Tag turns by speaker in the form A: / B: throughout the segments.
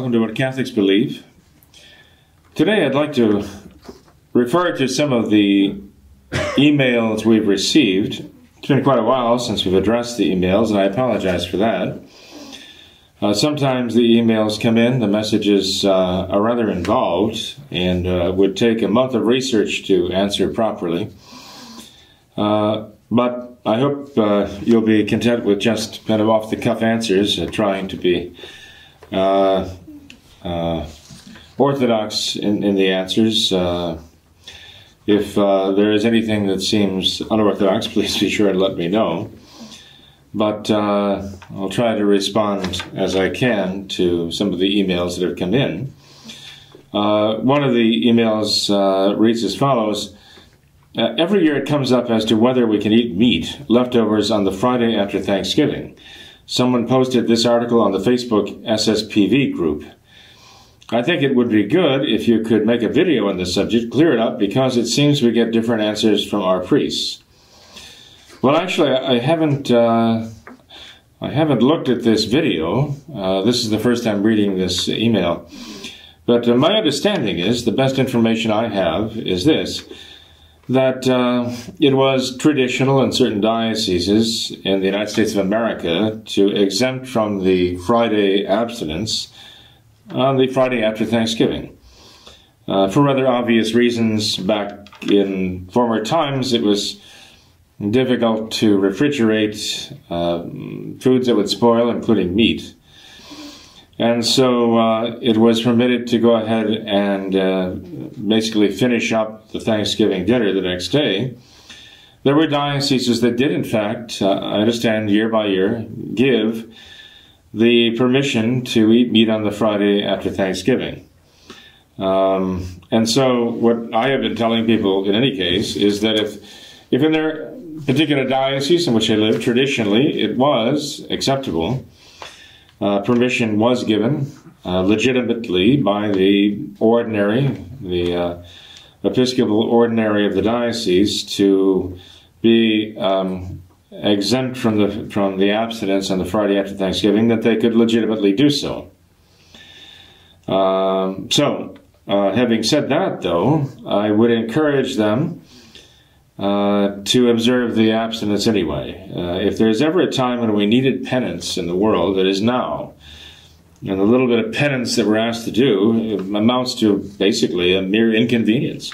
A: Welcome to What Catholics Believe. Today I'd like to refer to some of the emails we've received. It's been quite a while since we've addressed the emails, and I apologize for that. Uh, sometimes the emails come in, the messages uh, are rather involved, and uh, would take a month of research to answer properly. Uh, but I hope uh, you'll be content with just kind of off the cuff answers, uh, trying to be uh, orthodox in, in, the answers. Uh, if uh, there is anything that seems unorthodox, please be sure and let me know. But uh, I'll try to respond as I can to some of the emails that have come in. Uh, one of the emails reads as follows. every year it comes up as to whether we can eat meat leftovers on the Friday after Thanksgiving. Someone posted this article on the Facebook SSPV group. I think it would be good if you could make a video on this subject, clear it up, because it seems we get different answers from our priests. Well, actually, I haven't. Uh, I haven't looked at this video. Uh, this is the first time reading this email. But uh, my understanding is the best information I have is this that uh, it was traditional in certain dioceses in the United States of America to exempt from the Friday abstinence on the Friday after Thanksgiving. Uh, for rather obvious reasons, back in former times, it was difficult to refrigerate uh, foods that would spoil, including meat. And so uh, it was permitted to go ahead and uh, basically finish up the Thanksgiving dinner the next day. There were dioceses that did, in fact, uh, I understand year by year, give the permission to eat meat on the Friday after Thanksgiving. Um, and so, what I have been telling people in any case is that if, if in their particular diocese in which they live, traditionally it was acceptable uh, permission was given uh, legitimately by the ordinary, the uh, Episcopal ordinary of the diocese, to be um, exempt from the from the abstinence on the Friday after Thanksgiving, that they could legitimately do so. Um, so, uh, having said that, though, I would encourage them uh, to observe the abstinence anyway. Uh, if there's ever a time when we needed penance in the world, it is now. And the little bit of penance that we're asked to do amounts to basically a mere inconvenience.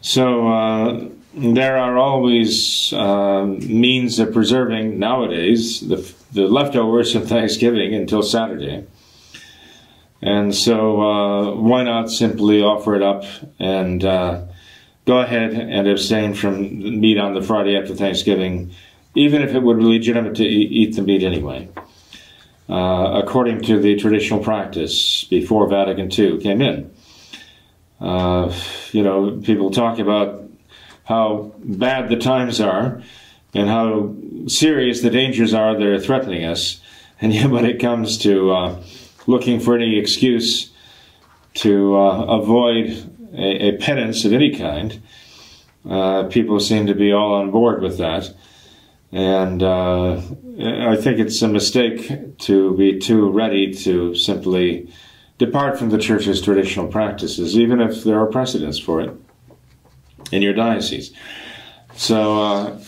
A: So uh, there are always uh, means of preserving nowadays the, the leftovers from Thanksgiving until Saturday. And so uh, why not simply offer it up and go ahead and abstain from meat on the Friday after Thanksgiving, even if it would be legitimate to eat the meat anyway. Uh, according to the traditional practice before Vatican II came in. Uh, you know, people talk about how bad the times are and how serious the dangers are that are threatening us. And yet, when it comes to uh, looking for any excuse to uh, avoid a, a penance of any kind. Uh, people seem to be all on board with that. And uh, I think it's a mistake to be too ready to simply depart from the church's traditional practices, even if there are precedents for it in your diocese. So, uh,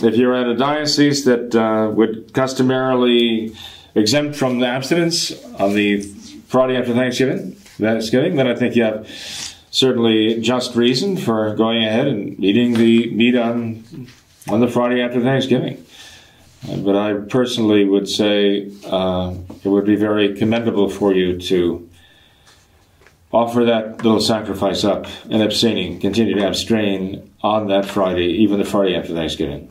A: if you're at a diocese that uh, would customarily exempt from the abstinence on the Friday after Thanksgiving, Thanksgiving, then I think you have certainly just reason for going ahead and eating the meat on on the Friday after Thanksgiving. But I personally would say uh, it would be very commendable for you to offer that little sacrifice up and abstaining, continue to abstain on that Friday, even the Friday after Thanksgiving.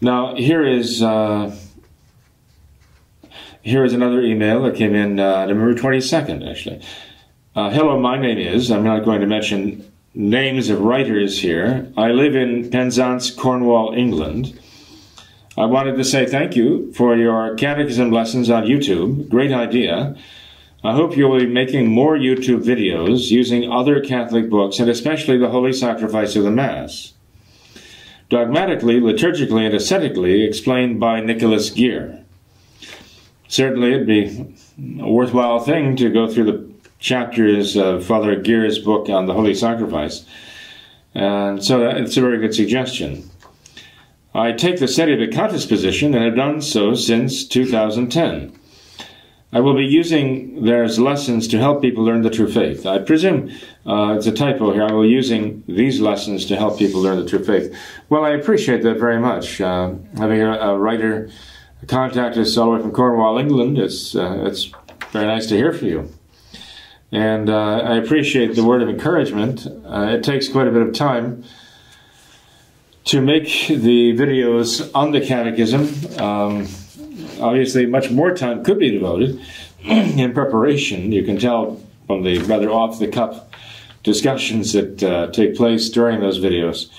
A: Now, here is. Uh, here is another email that came in uh, November 22nd, actually. Uh, hello, my name is, I'm not going to mention names of writers here. I live in Penzance, Cornwall, England. I wanted to say thank you for your catechism lessons on YouTube. Great idea. I hope you'll be making more YouTube videos using other Catholic books and especially the Holy Sacrifice of the Mass. Dogmatically, liturgically, and ascetically explained by Nicholas Gihr. Certainly, it'd be a worthwhile thing to go through the chapters of Father Gihr's book on the Holy Sacrifice. And so it's a very good suggestion. I take the sedevacantist position and have done so since 2010. I will be using their lessons to help people learn the true faith. I presume uh, it's a typo here. I will be using these lessons to help people learn the true faith. Well, I appreciate that very much. Uh, having a, a, writer contact us all the way from Cornwall, England, it's, uh, it's very nice to hear from you. And uh, I appreciate the word of encouragement. Uh, it takes quite a bit of time to make the videos on the catechism. Um, obviously much more time could be devoted in preparation. You can tell from the rather off the cuff discussions that uh, take place during those videos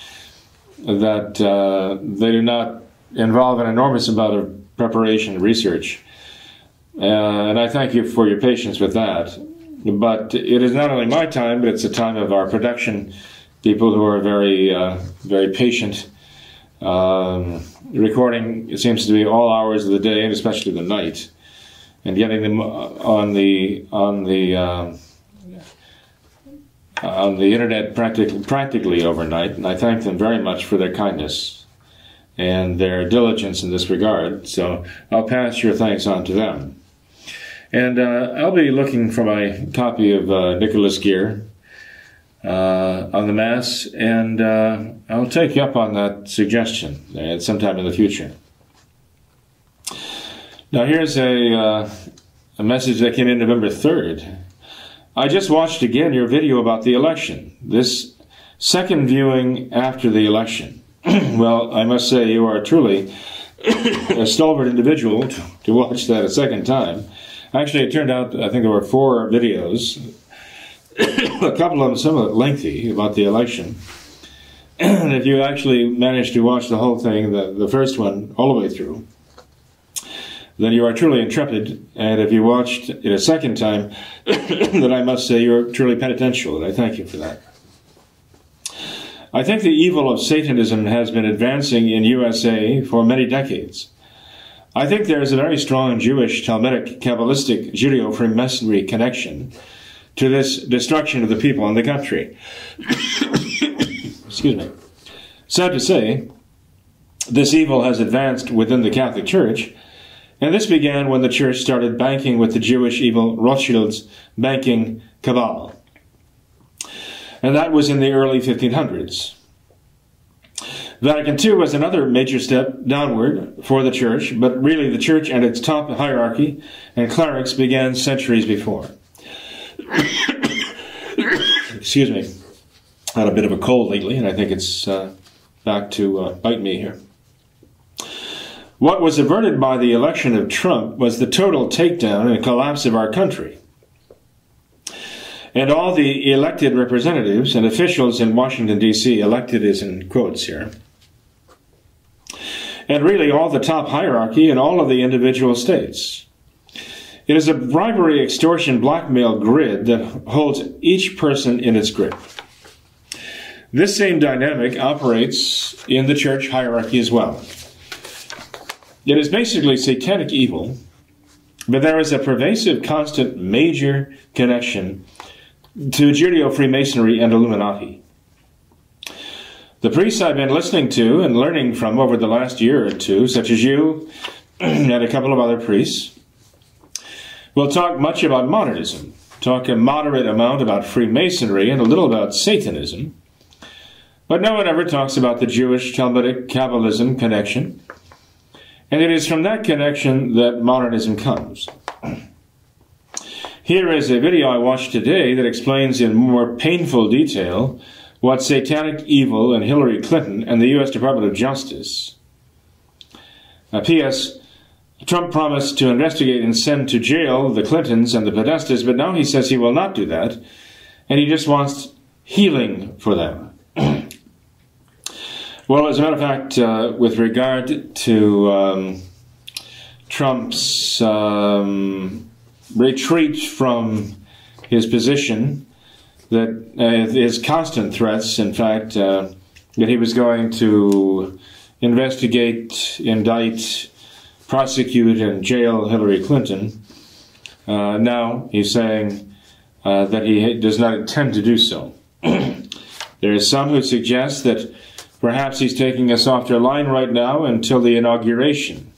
A: that uh, they do not involve an enormous amount of preparation and research. Uh, and I thank you for your patience with that. But it is not only my time, but it's the time of our production people who are very, uh, very patient um, recording it seems to be all hours of the day and especially the night, and getting them on the on the uh, on the internet practically practically overnight. And I thank them very much for their kindness and their diligence in this regard. So I'll pass your thanks on to them. And uh, I'll be looking for my copy of uh, Nicholas Gihr uh, on the Mass, and uh, I'll take you up on that suggestion at some time in the future. Now, here's a, uh, a message that came in November 3rd. I just watched again your video about the election. This second viewing after the election. well, I must say you are truly a stalwart individual to, to watch that a second time. Actually, it turned out I think there were four videos a couple of them somewhat lengthy about the election. And if you actually manage to watch the whole thing, the, the first one, all the way through, then you are truly intrepid. And if you watched it a second time, then I must say you're truly penitential, and I thank you for that. I think the evil of Satanism has been advancing in USA for many decades. I think there is a very strong Jewish, Talmudic, Kabbalistic, Judeo Freemasonry connection to this destruction of the people and the country. Excuse me. Sad to say, this evil has advanced within the Catholic Church, and this began when the Church started banking with the Jewish evil Rothschild's banking cabal. And that was in the early 1500s. Vatican II was another major step downward for the Church, but really the Church and its top hierarchy and clerics began centuries before. Excuse me. Had a bit of a cold lately, and I think it's uh, back to uh, bite me here. What was averted by the election of Trump was the total takedown and collapse of our country. And all the elected representatives and officials in Washington, D.C., elected is in quotes here, and really all the top hierarchy in all of the individual states. It is a bribery, extortion, blackmail grid that holds each person in its grip. This same dynamic operates in the church hierarchy as well. It is basically satanic evil, but there is a pervasive, constant, major connection to Judeo Freemasonry and Illuminati. The priests I've been listening to and learning from over the last year or two, such as you and a couple of other priests, We'll talk much about modernism, talk a moderate amount about Freemasonry, and a little about Satanism. But no one ever talks about the Jewish Talmudic Kabbalism connection. And it is from that connection that modernism comes. Here is a video I watched today that explains in more painful detail what satanic evil and Hillary Clinton and the U.S. Department of Justice. Uh, P.S. Trump promised to investigate and send to jail the Clintons and the Podestas, but now he says he will not do that, and he just wants healing for them. well, as a matter of fact, uh, with regard to um, Trump's um, retreat from his position, that uh, his constant threats, in fact, uh, that he was going to investigate, indict, prosecute, and jail Hillary Clinton. Uh, now he's saying uh, that he does not intend to do so. there are some who suggest that perhaps he's taking a softer line right now until the inauguration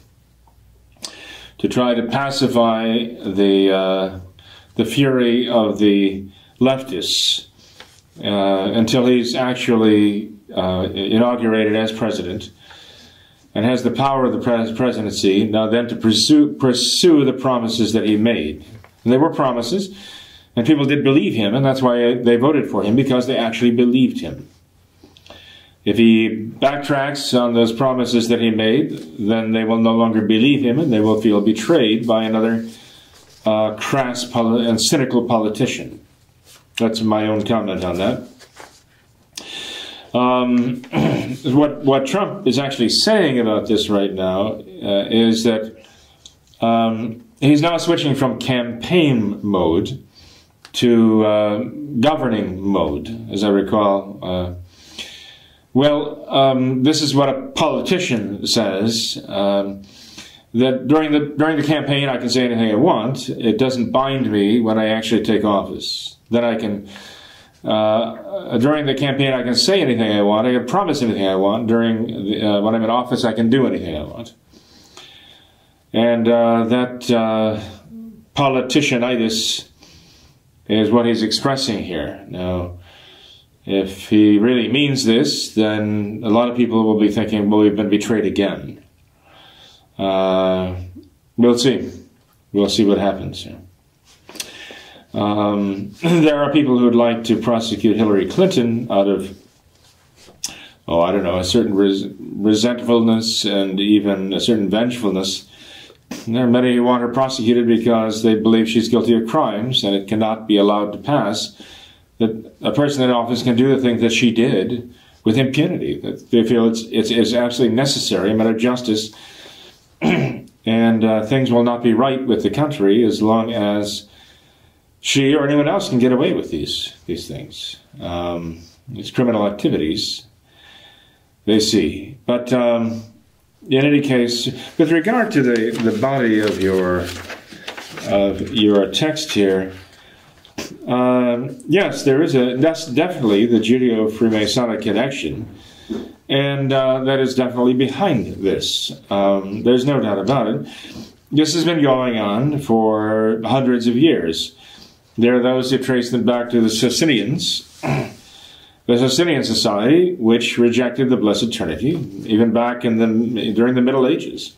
A: to try to pacify the uh, the fury of the leftists uh, until he's actually uh, inaugurated as president and has the power of the pres- presidency now then to pursue, pursue the promises that he made. And they were promises, and people did believe him, and that's why they voted for him, because they actually believed him. If he backtracks on those promises that he made, then they will no longer believe him, and they will feel betrayed by another uh, crass poli- and cynical politician. That's my own comment on that. Um, what what Trump is actually saying about this right now uh, is that um, he's now switching from campaign mode to uh, governing mode, as I recall. Well, um, this is what a politician says. Um, that during the during the campaign, I can say anything I want. It doesn't bind me when I actually take office. Then I can uh, during the campaign, I can say anything I want. I can promise anything I want. During the, uh, when I'm in office, I can do anything I want. And uh, that uh, politicianitis is what he's expressing here. Now, if he really means this, then a lot of people will be thinking, well, we've been betrayed again. Uh, we'll see. We'll see what happens. Um, there are people who would like to prosecute Hillary Clinton out of, oh, I don't know, a certain res- resentfulness and even a certain vengefulness. There are many who want her prosecuted because they believe she's guilty of crimes and it cannot be allowed to pass that a person in office can do the things that she did with impunity. That they feel it's, it's, it's absolutely necessary, a matter of justice. and uh, things will not be right with the country as long as she or anyone else can get away with these these things, um, these criminal activities. They see, but um, in any case, with regard to the the body of your of your text here, um, yes, there is a that's definitely the Judeo Freemasonic connection, and uh, that is definitely behind this. Um, there's no doubt about it. This has been going on for hundreds of years. There are those who trace them back to the Socinians, the Socinian Society, which rejected the Blessed Trinity, even back in the during the Middle Ages.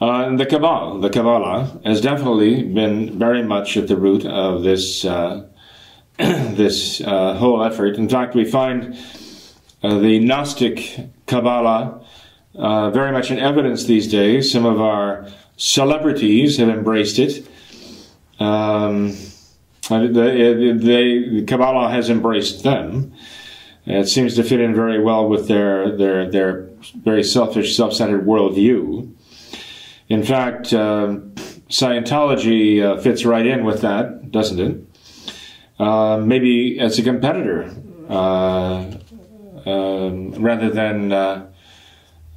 A: Uh, the Kabbalah, the Kabbalah, has definitely been very much at the root of this uh, this uh, whole effort. In fact, we find uh, the Gnostic Kabbalah uh, very much in evidence these days. Some of our celebrities have embraced it. Um, Kabbalah has embraced them. It seems to fit in very well with their their their very selfish, self-centered worldview. In fact, uh, Scientology uh, fits right in with that, doesn't it? Uh, maybe as a competitor uh, um, rather than uh,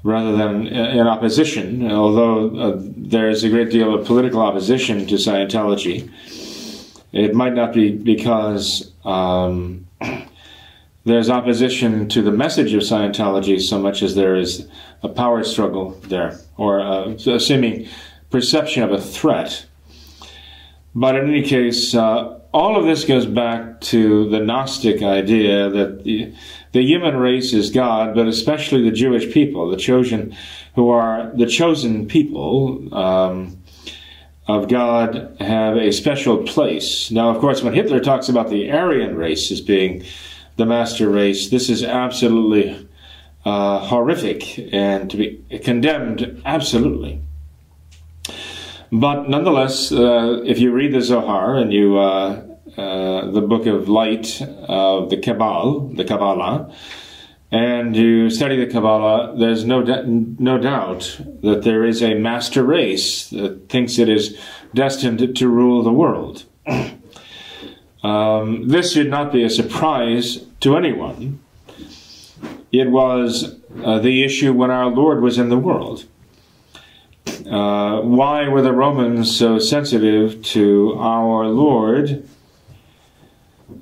A: rather than in opposition, although uh, there's a great deal of political opposition to Scientology. It might not be because um, there's opposition to the message of Scientology so much as there is a power struggle there, or a, a seeming perception of a threat. But in any case, uh, all of this goes back to the Gnostic idea that the, the human race is God, but especially the Jewish people, the chosen, who are the chosen people um, of God, have a special place. Now, of course, when Hitler talks about the Aryan race as being the master race, this is absolutely uh, horrific and to be condemned absolutely. But nonetheless, uh, if you read the Zohar and you uh, uh, the book of light of the Kabbalah, the Kabbalah, and you study the Kabbalah, there's no no doubt that there is a master race that thinks it is destined to rule the world. um, this should not be a surprise to anyone. It was uh, the issue when our Lord was in the world. Uh, why were the Romans so sensitive to our Lord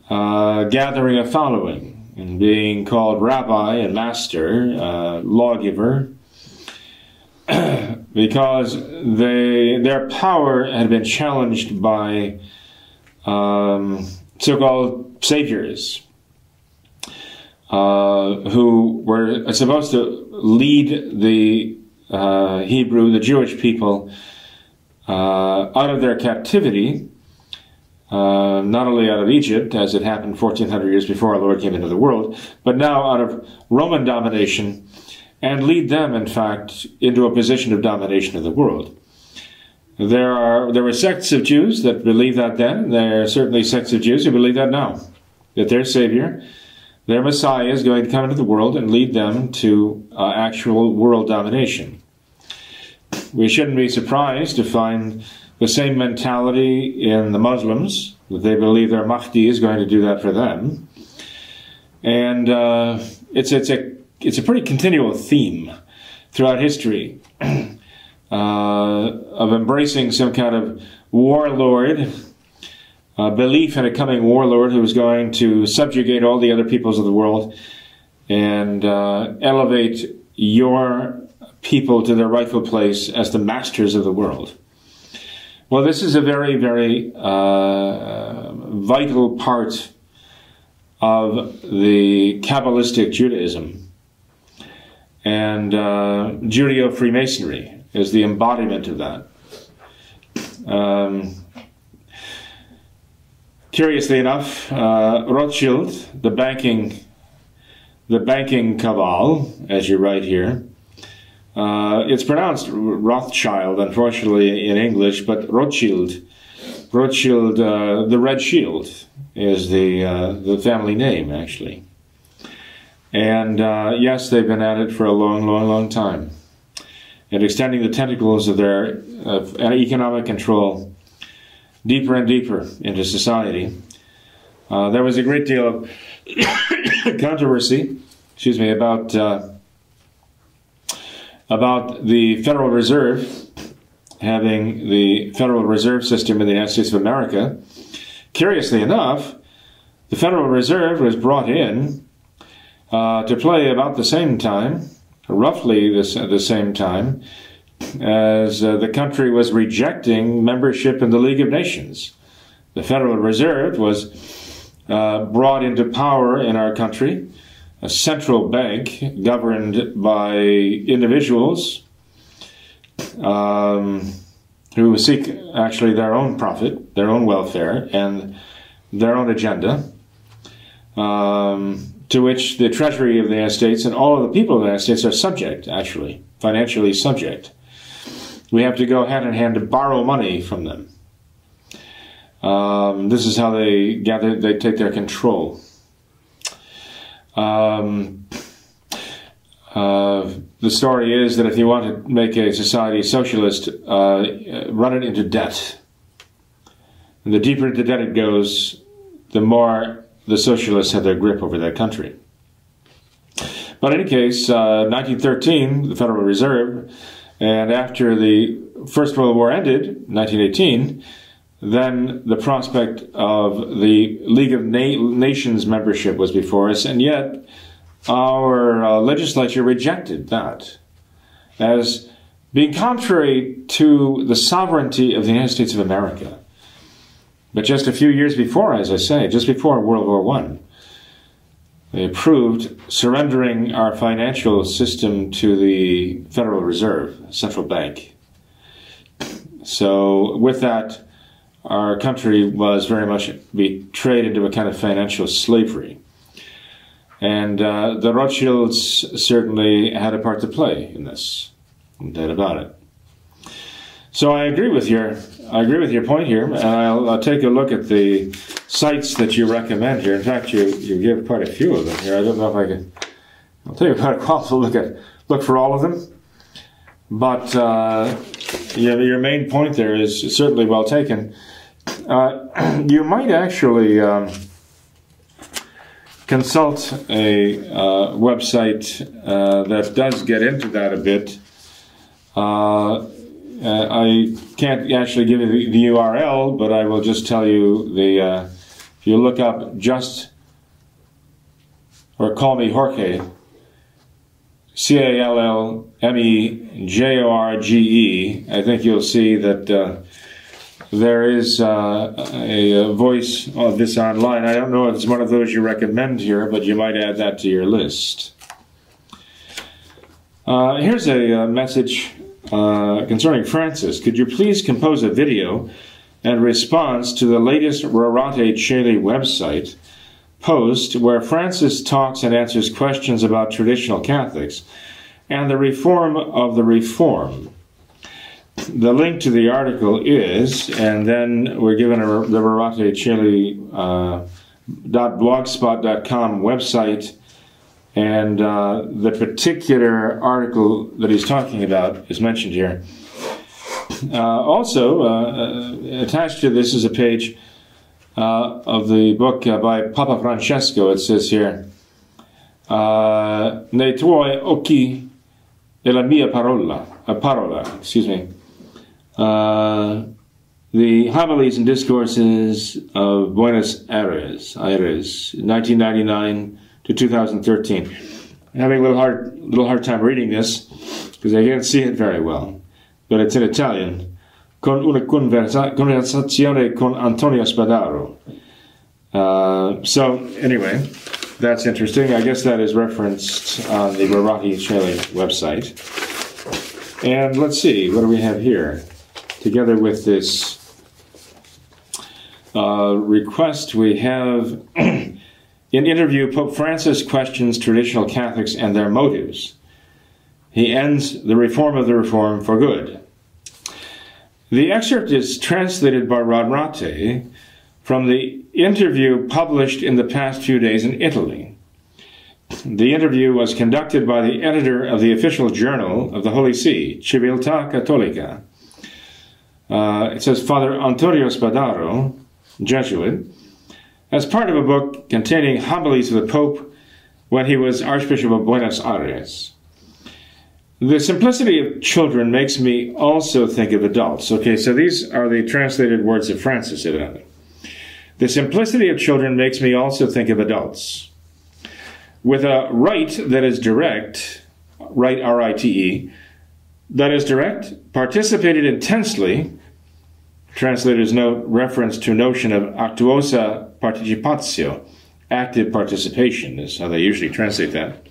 A: uh, gathering a following? and being called rabbi and master, uh, lawgiver, because they their power had been challenged by um, so-called saviors uh, who were supposed to lead the uh, Hebrew, the Jewish people, uh, out of their captivity uh, not only out of Egypt, as it happened 1400 years before our Lord came into the world, but now out of Roman domination, and lead them, in fact, into a position of domination of the world. There are there were sects of Jews that believe that then. There are certainly sects of Jews who believe that now, that their Savior, their Messiah, is going to come into the world and lead them to uh, actual world domination. We shouldn't be surprised to find the same mentality in the Muslims, that they believe their Mahdi is going to do that for them. And uh, it's, it's, a, it's a pretty continual theme throughout history of embracing some kind of warlord, uh, belief in a coming warlord who is going to subjugate all the other peoples of the world and uh, elevate your people to their rightful place as the masters of the world. Well, this is a very, very uh, vital part of the Kabbalistic Judaism. And uh, Judeo Freemasonry is the embodiment of that. Um, curiously enough, uh, Rothschild, the banking, the banking cabal, as you write here, uh, it's pronounced Rothschild, unfortunately, in English, but Rothschild. Rothschild, uh, the Red Shield, is the uh, the family name actually. And uh, yes, they've been at it for a long, long, long time, and extending the tentacles of their economic control deeper and deeper into society. Uh, there was a great deal of controversy, excuse me, about uh, about the Federal Reserve having the Federal Reserve System in the United States of America. Curiously enough, the Federal Reserve was brought in uh, to play about the same time, roughly the, the same time, as uh, the country was rejecting membership in the League of Nations. The Federal Reserve was uh, brought into power in our country a central bank governed by individuals um, who seek actually their own profit, their own welfare, and their own agenda, um, to which the Treasury of the United States and all of the people of the United States are subject, actually, financially subject. We have to go hand in hand to borrow money from them. Um, this is how they gather, they take their control. Um, uh, the story is that if you want to make a society socialist, uh, run it into debt. And the deeper into debt it goes, the more the socialists had their grip over that country. But in any case, uh, 1913, the Federal Reserve, and after the First World War ended, 1918, then the prospect of the League of Na- Nations membership was before us, and yet our uh, legislature rejected that as being contrary to the sovereignty of the United States of America. But just a few years before, as I say, just before World War I, they approved surrendering our financial system to the Federal Reserve, central bank. So, with that, our country was very much betrayed into a kind of financial slavery. And uh, the Rothschilds certainly had a part to play in this. No doubt about it. So I agree with your I agree with your point here, and I'll, I'll, take a look at the sites that you recommend here. In fact, you, you give quite a few of them here. I don't know if I can. I'll you about a call to look at look for all of them. But uh, your main point there is certainly well taken. Uh, you might actually um, consult a uh, website uh, that does get into that a bit. Uh, uh, I can't actually give you the, the, URL, but I will just tell you the. Uh, if you look up just or call me Jorge, C A L L M E J O R G E, I think you'll see that uh, there is uh, a, a, voice of this online. I don't know if it's one of those you recommend here, but you might add that to your list. Uh, here's a, a message uh, concerning Francis, could you please compose a video and response to the latest Rorate Caeli website post where Francis talks and answers questions about traditional Catholics and the reform of the reform? The link to the article is, and then we're given a, the Rorate Caeli uh, .blogspot.com website and uh, the particular article that he's talking about is mentioned here. Uh, also, uh, uh attached to this is a page uh, of the book uh, by Papa Francesco. It says here, Nei tuoi occhi e la mia parola, a parola excuse me. the homilies and discourses of Buenos Aires, Aires, 1999 to 2013. I'm having a little hard, little hard time reading this because I can't see it very well, but it's in Italian. Con una conversa- conversazione con Antonio Spadaro. Uh, so anyway, that's interesting. I guess that is referenced on the Rorate Caeli website. And let's see, what do we have here? Together with this uh, request, we have In interview, Pope Francis questions traditional Catholics and their motives. He ends the reform of the reform for good. The excerpt is translated by Rorate from the interview published in the past few days in Italy. The interview was conducted by the editor of the official journal of the Holy See, Civiltà Cattolica. Uh, it says Father Antonio Spadaro, Jesuit, as part of a book containing homilies of the Pope when he was Archbishop of Buenos Aires. The simplicity of children makes me also think of adults. Okay, so these are the translated words of Francis, evidently. The simplicity of children makes me also think of adults. With a rite that is direct, right R I T E, that is direct, participated intensely, Translators note reference to notion of actuosa participatio, active participation is how they usually translate that.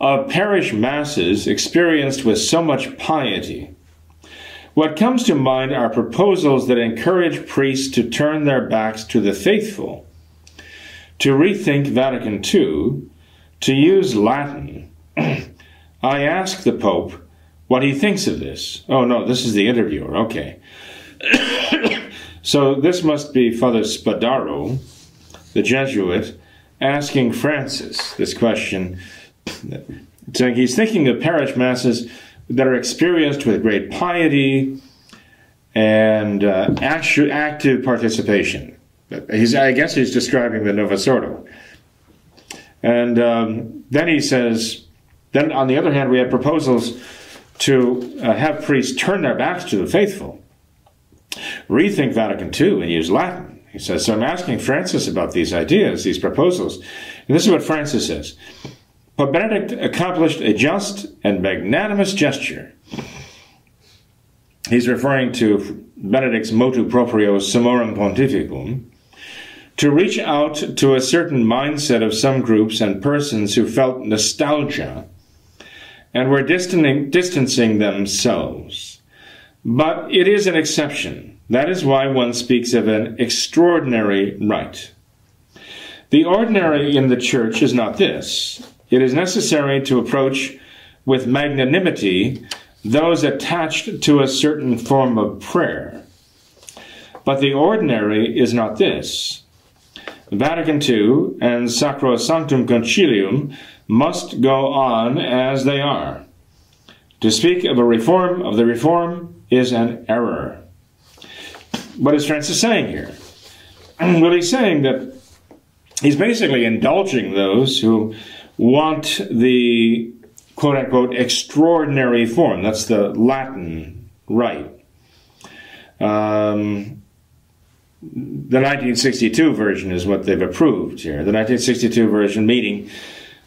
A: Of parish masses experienced with so much piety. What comes to mind are proposals that encourage priests to turn their backs to the faithful, to rethink Vatican II, to use Latin. I ask the Pope what he thinks of this. Oh, no, this is the interviewer. Okay. So this must be Father Spadaro, the Jesuit, asking Francis this question. So he's thinking of parish masses that are experienced with great piety and uh, actu- active participation. He's, I guess he's describing the Novus Ordo. And um, then he says, then on the other hand, we have proposals to uh, have priests turn their backs to the faithful, rethink Vatican II, and use Latin. He says, So I'm asking Francis about these ideas, these proposals. And this is what Francis says Pope Benedict accomplished a just and magnanimous gesture. He's referring to Benedict's motu proprio Summorum Pontificum to reach out to a certain mindset of some groups and persons who felt nostalgia and were distancing, distancing themselves. But it is an exception. That is why one speaks of an extraordinary rite. The ordinary in the church is not this. It is necessary to approach with magnanimity those attached to a certain form of prayer. But the ordinary is not this. Vatican II and Sacrosanctum Concilium must go on as they are. To speak of a reform of the reform is an error. What is Francis saying here? Well, he's saying that he's basically indulging those who want the quote unquote extraordinary form. That's the Latin rite. Um, the 1962 version is what they've approved here. The 1962 version meeting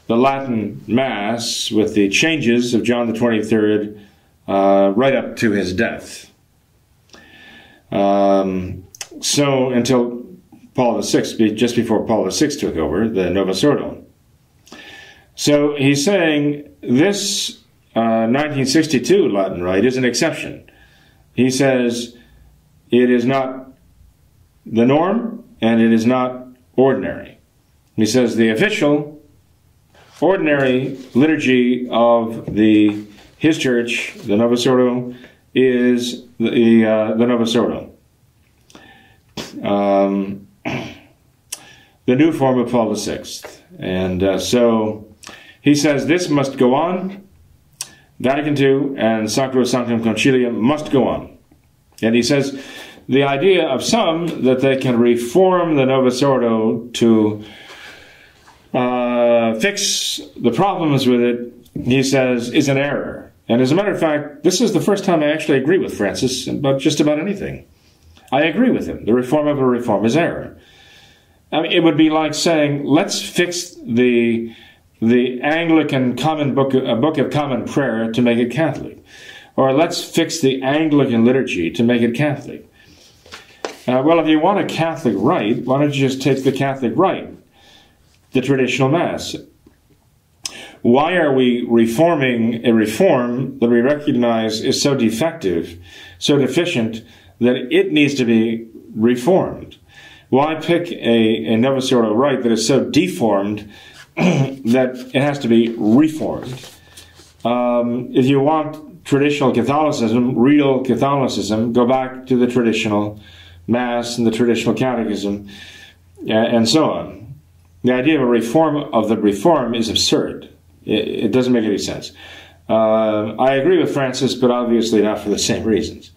A: the Latin Mass with the changes of John the 23rd uh, right up to his death. Um, so until Paul VI, just before Paul VI took over, the Novus Ordo. So he's saying this uh, 1962 Latin Rite is an exception. He says it is not the norm and it is not ordinary. He says the official, ordinary liturgy of the his church, the Novus Ordo, is the uh, the Ordo. Um, the new form of Paul VI. And uh, so he says this must go on. Vatican II and Sacrosanctum Concilium must go on. And he says the idea of some that they can reform the Novus Ordo to uh, fix the problems with it, he says, is an error. And as a matter of fact, this is the first time I actually agree with Francis about just about anything. I agree with him. The reform of a reform is error. I mean, it would be like saying, let's fix the the Anglican Common Book, a Book of Common Prayer to make it Catholic, or let's fix the Anglican liturgy to make it Catholic. Uh, well, if you want a Catholic rite, why don't you just take the Catholic rite, the traditional Mass? Why are we reforming a reform that we recognize is so defective, so deficient, that it needs to be reformed? Why pick a, a Novus Ordo right that is so deformed that it has to be reformed? Um, if you want traditional Catholicism, real Catholicism, go back to the traditional Mass and the traditional Catechism, and so on. The idea of a reform of the reform is absurd. It, it doesn't make any sense. Uh, I agree with Francis, but obviously not for the same reasons.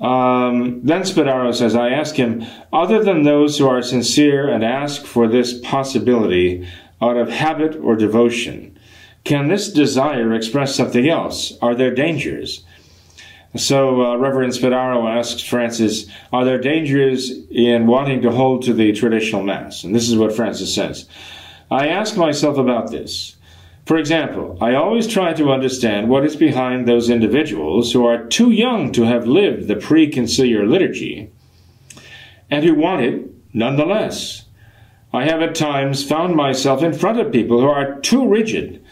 A: Um, then Spadaro says, I ask him, other than those who are sincere and ask for this possibility out of habit or devotion, can this desire express something else? Are there dangers? So uh, Reverend Spadaro asks Francis, are there dangers in wanting to hold to the traditional Mass? And this is what Francis says. I ask myself about this. For example, I always try to understand what is behind those individuals who are too young to have lived the pre-conciliar liturgy and who want it nonetheless. I have at times found myself in front of people who are too rigid,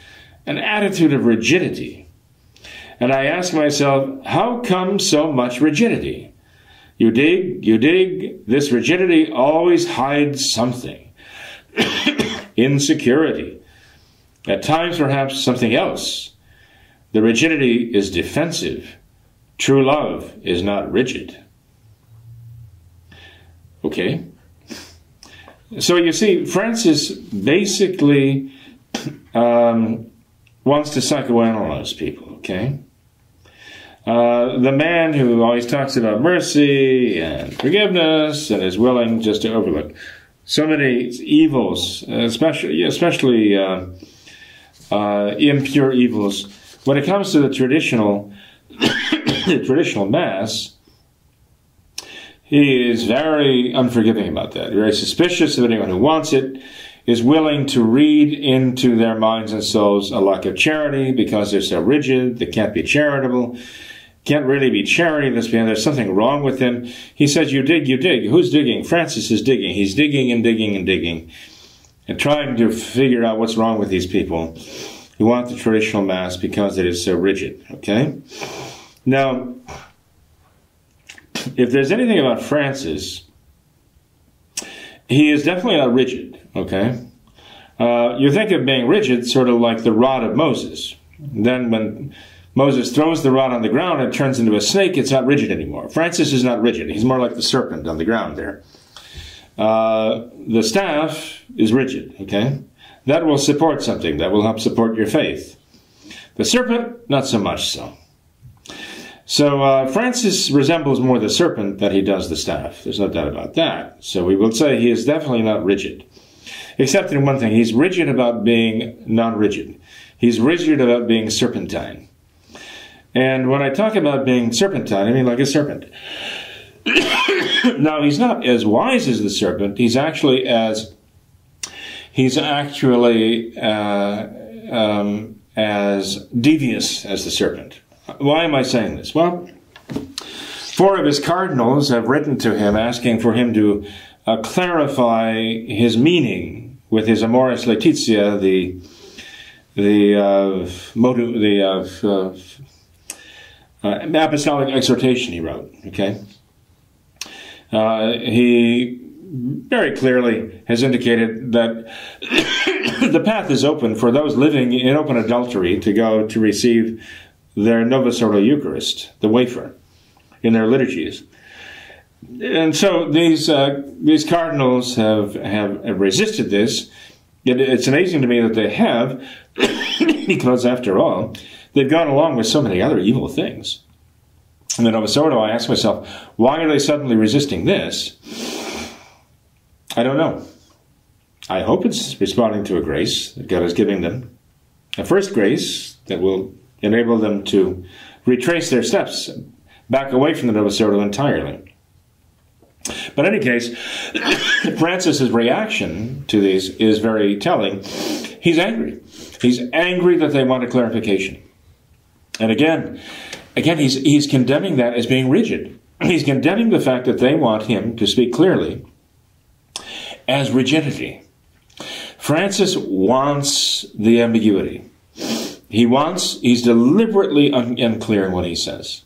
A: an attitude of rigidity. And I ask myself, how come so much rigidity? You dig, you dig, this rigidity always hides something. Insecurity at times, perhaps something else. The rigidity is defensive. True love is not rigid. Okay? So you see, Francis basically um, wants to psychoanalyze people, okay? Uh, the man who always talks about mercy and forgiveness and is willing just to overlook so many evils, especially, especially uh, uh, impure evils. When it comes to the traditional, the traditional mass, he is very unforgiving about that. Very suspicious of anyone who wants it. Is willing to read into their minds and souls a lack of charity because they're so rigid. They can't be charitable. Can't really be charity. This man, there's something wrong with him. He says, "You dig, you dig." Who's digging? Francis is digging. He's digging and digging and digging and trying to figure out what's wrong with these people who want the traditional mass because it is so rigid. Okay? Now, if there's anything about Francis, he is definitely not rigid, okay? Uh, you think of being rigid sort of like the rod of Moses. Then when Moses throws the rod on the ground, it turns into a snake, it's not rigid anymore. Francis is not rigid. He's more like the serpent on the ground there. Uh, the staff is rigid, okay? That will support something, that will help support your faith. The serpent, not so much so. So uh, Francis resembles more the serpent than he does the staff. There's no doubt about that. So we will say he is definitely not rigid. Except in one thing, he's rigid about being non rigid. He's rigid about being serpentine. And when I talk about being serpentine, I mean like a serpent. now he's not as wise as the serpent. He's actually as he's actually uh, um, as devious as the serpent. Why am I saying this? Well, four of his cardinals have written to him asking for him to uh, clarify his meaning with his Amoris Laetitia, the the uh, motive, the uh, apostolic exhortation he wrote. Okay, uh, he very clearly has indicated that the path is open for those living in open adultery to go to receive their Novus Ordo Eucharist, the wafer, in their liturgies. And so these uh, these cardinals have, have, have resisted this. It, it's amazing to me that they have, because after all, they've gone along with so many other evil things. And then Novus Ordo, I ask myself, why are they suddenly resisting this? I don't know. I hope it's responding to a grace that God is giving them. A first grace that will enable them to retrace their steps back away from the Novus Ordo entirely. But in any case, Francis's reaction to these is very telling. He's angry. He's angry that they want a clarification. And again, again, he's, he's condemning that as being rigid. He's condemning the fact that they want him to speak clearly as rigidity. Francis wants the ambiguity. He wants, he's deliberately un- unclear in what he says.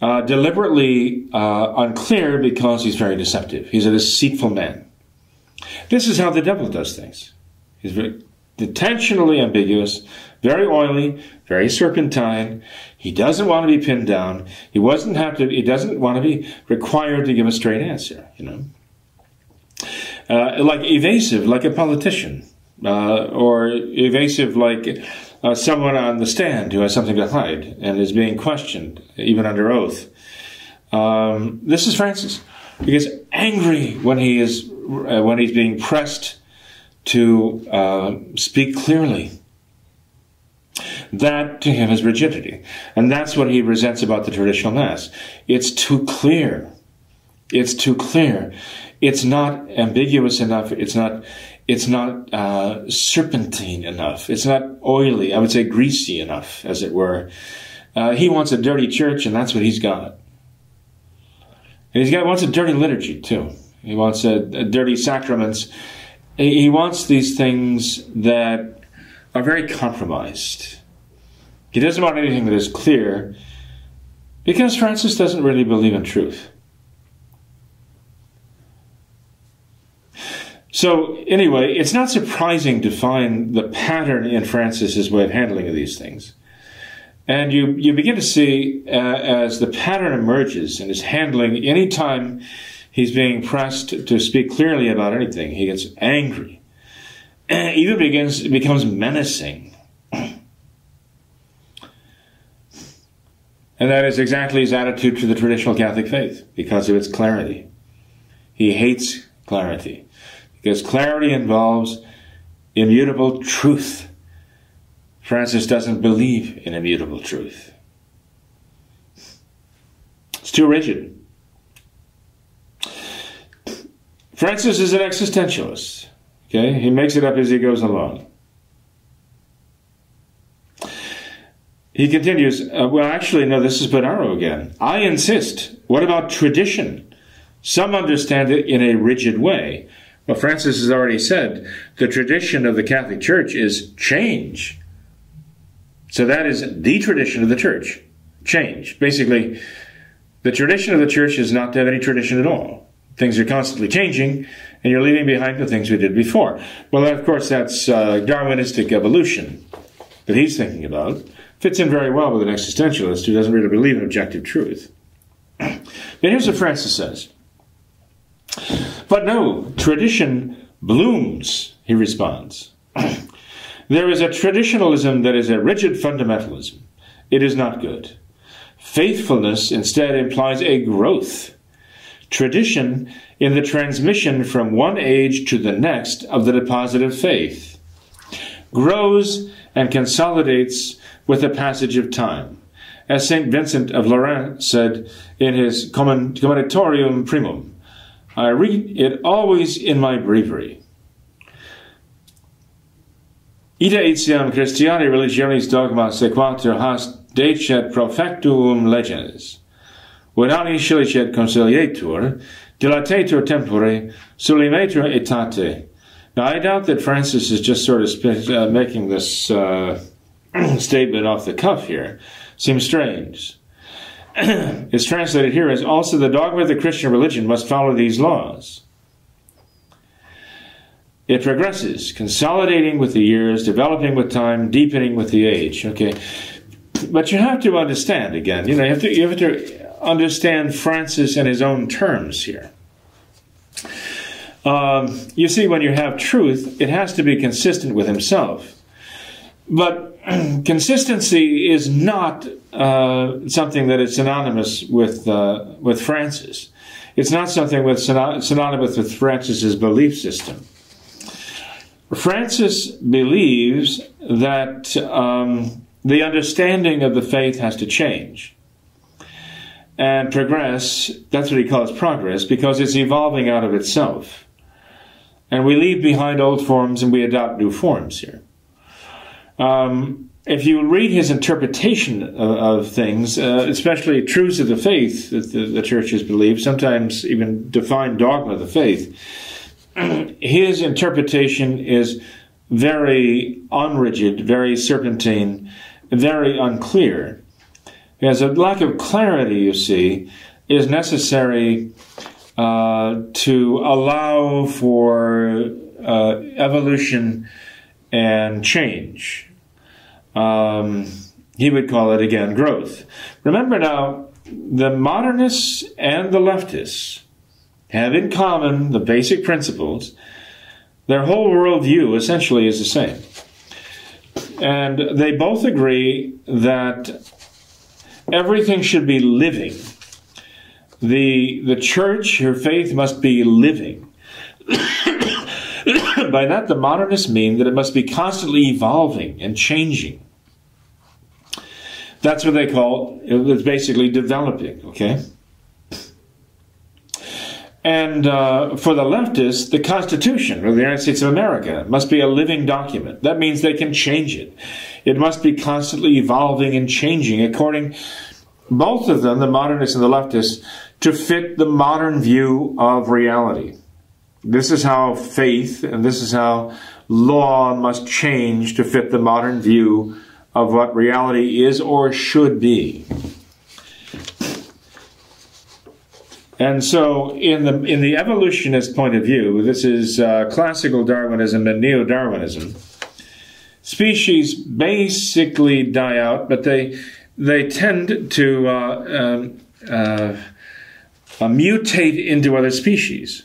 A: Uh, deliberately uh, unclear because he's very deceptive. He's a deceitful man. This is how the devil does things. He's very intentionally ambiguous, very oily, very serpentine. He doesn't want to be pinned down. He doesn't have to. He doesn't want to be required to give a straight answer. You know, uh, like evasive, like a politician, uh, or evasive, like uh, someone on the stand who has something to hide and is being questioned, even under oath. Um, this is Francis. He gets angry when he is uh, when he's being pressed to uh, speak clearly. That to him is rigidity, and that's what he resents about the traditional mass. It's too clear. It's too clear. It's not ambiguous enough. It's not it's not uh, serpentine enough. It's not oily. I would say greasy enough, as it were. Uh, he wants a dirty church, and that's what he's got. And he's got wants a dirty liturgy too. He wants a, a dirty sacraments. He wants these things that are very compromised. He doesn't want anything that is clear, because Francis doesn't really believe in truth. So, anyway, it's not surprising to find the pattern in Francis's way of handling these things. And you, you begin to see uh, as the pattern emerges in his handling, anytime he's being pressed to speak clearly about anything, he gets angry. And even begins becomes menacing. And that is exactly his attitude to the traditional Catholic faith because of its clarity. He hates clarity because clarity involves immutable truth. Francis doesn't believe in immutable truth. It's too rigid. Francis is an existentialist. Okay, he makes it up as he goes along. He continues, uh, well, actually, no, this is Bonaro again. I insist. What about tradition? Some understand it in a rigid way. Well, Francis has already said the tradition of the Catholic Church is change. So that is the tradition of the church. Change. Basically, the tradition of the church is not to have any tradition at all. Things are constantly changing, and you're leaving behind the things we did before. Well, of course, that's uh, Darwinistic evolution that he's thinking about. Fits in very well with an existentialist who doesn't really believe in objective truth. But here's what Francis says. But no, tradition blooms, he responds. there is a traditionalism that is a rigid fundamentalism. It is not good. Faithfulness instead implies a growth. Tradition in the transmission from one age to the next of the deposit of faith grows and consolidates with the passage of time. As St. Vincent of Lérins said in his Commonitorium Primum, I read it always in my breviary. Ita etiam Christiani religionis dogma sequatur hast decet profectum legens. Vedani scilicet conciliatur, dilatetur tempore, sublimetur etate. Now, I doubt that Francis is just sort of uh, making this uh, statement off the cuff here. Seems strange. it's translated here as also the dogma of the Christian religion must follow these laws. It progresses, consolidating with the years, developing with time, deepening with the age. Okay, but you have to understand again. You know, you have to you have to understand Francis in his own terms here. Um, you see, when you have truth, it has to be consistent with himself. But consistency is not uh, something that is synonymous with uh, with Francis. It's not something with synonymous with Francis's belief system. Francis believes that um, the understanding of the faith has to change and progress. That's what he calls progress because it's evolving out of itself. And we leave behind old forms and we adopt new forms here. Um, if you read his interpretation of, of things, uh, especially truths of the faith that the, the churches believe, sometimes even defined dogma of the faith, his interpretation is very unrigid, very serpentine, very unclear. Because a lack of clarity, you see, is necessary uh, to allow for uh, evolution and change. Um, he would call it again growth. Remember now, the modernists and the leftists have in common the basic principles. Their whole worldview essentially is the same. And they both agree that everything should be living the, the church, her faith must be living. By that, the modernists mean that it must be constantly evolving and changing. That's what they call it's basically developing, okay? And uh, for the leftists, the Constitution of the United States of America must be a living document. That means they can change it. It must be constantly evolving and changing according, both of them, the modernists and the leftists, to fit the modern view of reality. This is how faith and this is how law must change to fit the modern view of what reality is or should be. And so, in the in the evolutionist point of view, this is uh, classical Darwinism and neo Darwinism. Species basically die out, but they they tend to uh, um, uh, uh, mutate into other species.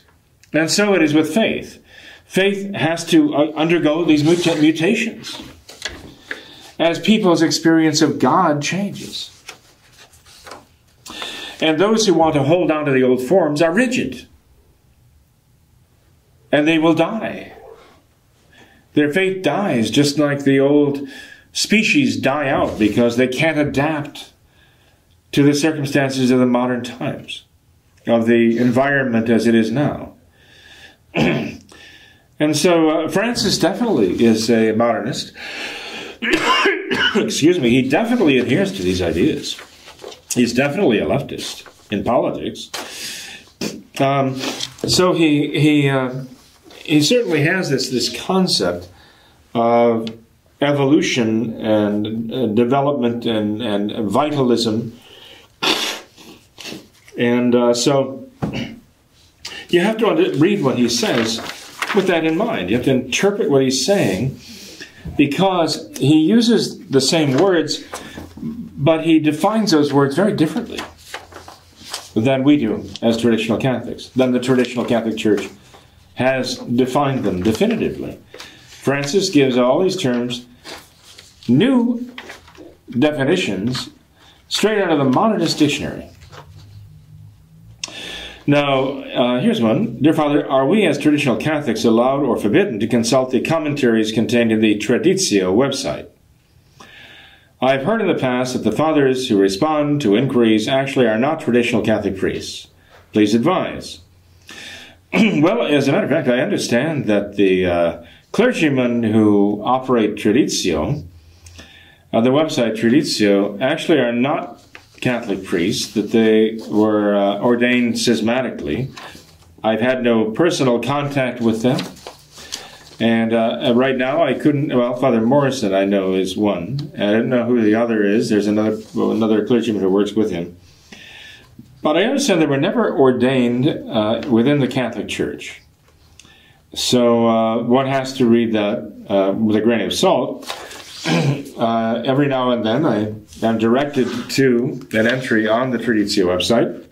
A: And so it is with faith. Faith has to uh, undergo these muta- mutations as people's experience of God changes. And those who want to hold on to the old forms are rigid. And they will die. Their faith dies just like the old species die out because they can't adapt to the circumstances of the modern times of the environment as it is now. and so uh, Francis definitely is a modernist. Excuse me, he definitely adheres to these ideas. He's definitely a leftist in politics. Um, so he he uh, he certainly has this this concept of evolution and uh, development and, and vitalism and uh, so you have to read what he says with that in mind. You have to interpret what he's saying because he uses the same words, but he defines those words very differently than we do as traditional Catholics, than the traditional Catholic Church has defined them definitively. Francis gives all these terms new definitions straight out of the Modernist Dictionary. Now, uh, here's one. Dear Father, are we as traditional Catholics allowed or forbidden to consult the commentaries contained in the Traditio website? I've heard in the past that the fathers who respond to inquiries actually are not traditional Catholic priests. Please advise. well, as a matter of fact, I understand that the uh, clergymen who operate Traditio, uh, the website Traditio, actually are not Catholic priests, that they were uh, ordained schismatically. I've had no personal contact with them. And uh, right now, I couldn't. Well, Father Morrison, I know, is one. I don't know who the other is. There's another well, another clergyman who works with him. But I understand they were never ordained uh, within the Catholic Church. So uh, one has to read that uh, with a grain of salt. Uh, every now and then, I am directed to an entry on the Traditio website.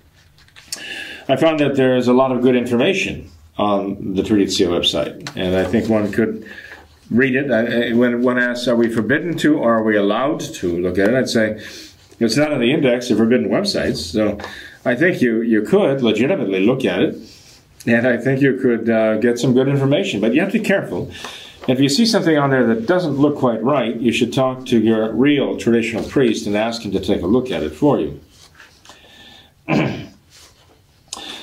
A: I found that there is a lot of good information on the Traditio website, and I think one could read it. When one asks, "Are we forbidden to, or are we allowed to look at it?" I'd say it's not on the index of forbidden websites. So I think you you could legitimately look at it, and I think you could uh, get some good information. But you have to be careful if you see something on there that doesn't look quite right, you should talk to your real traditional priest and ask him to take a look at it for you.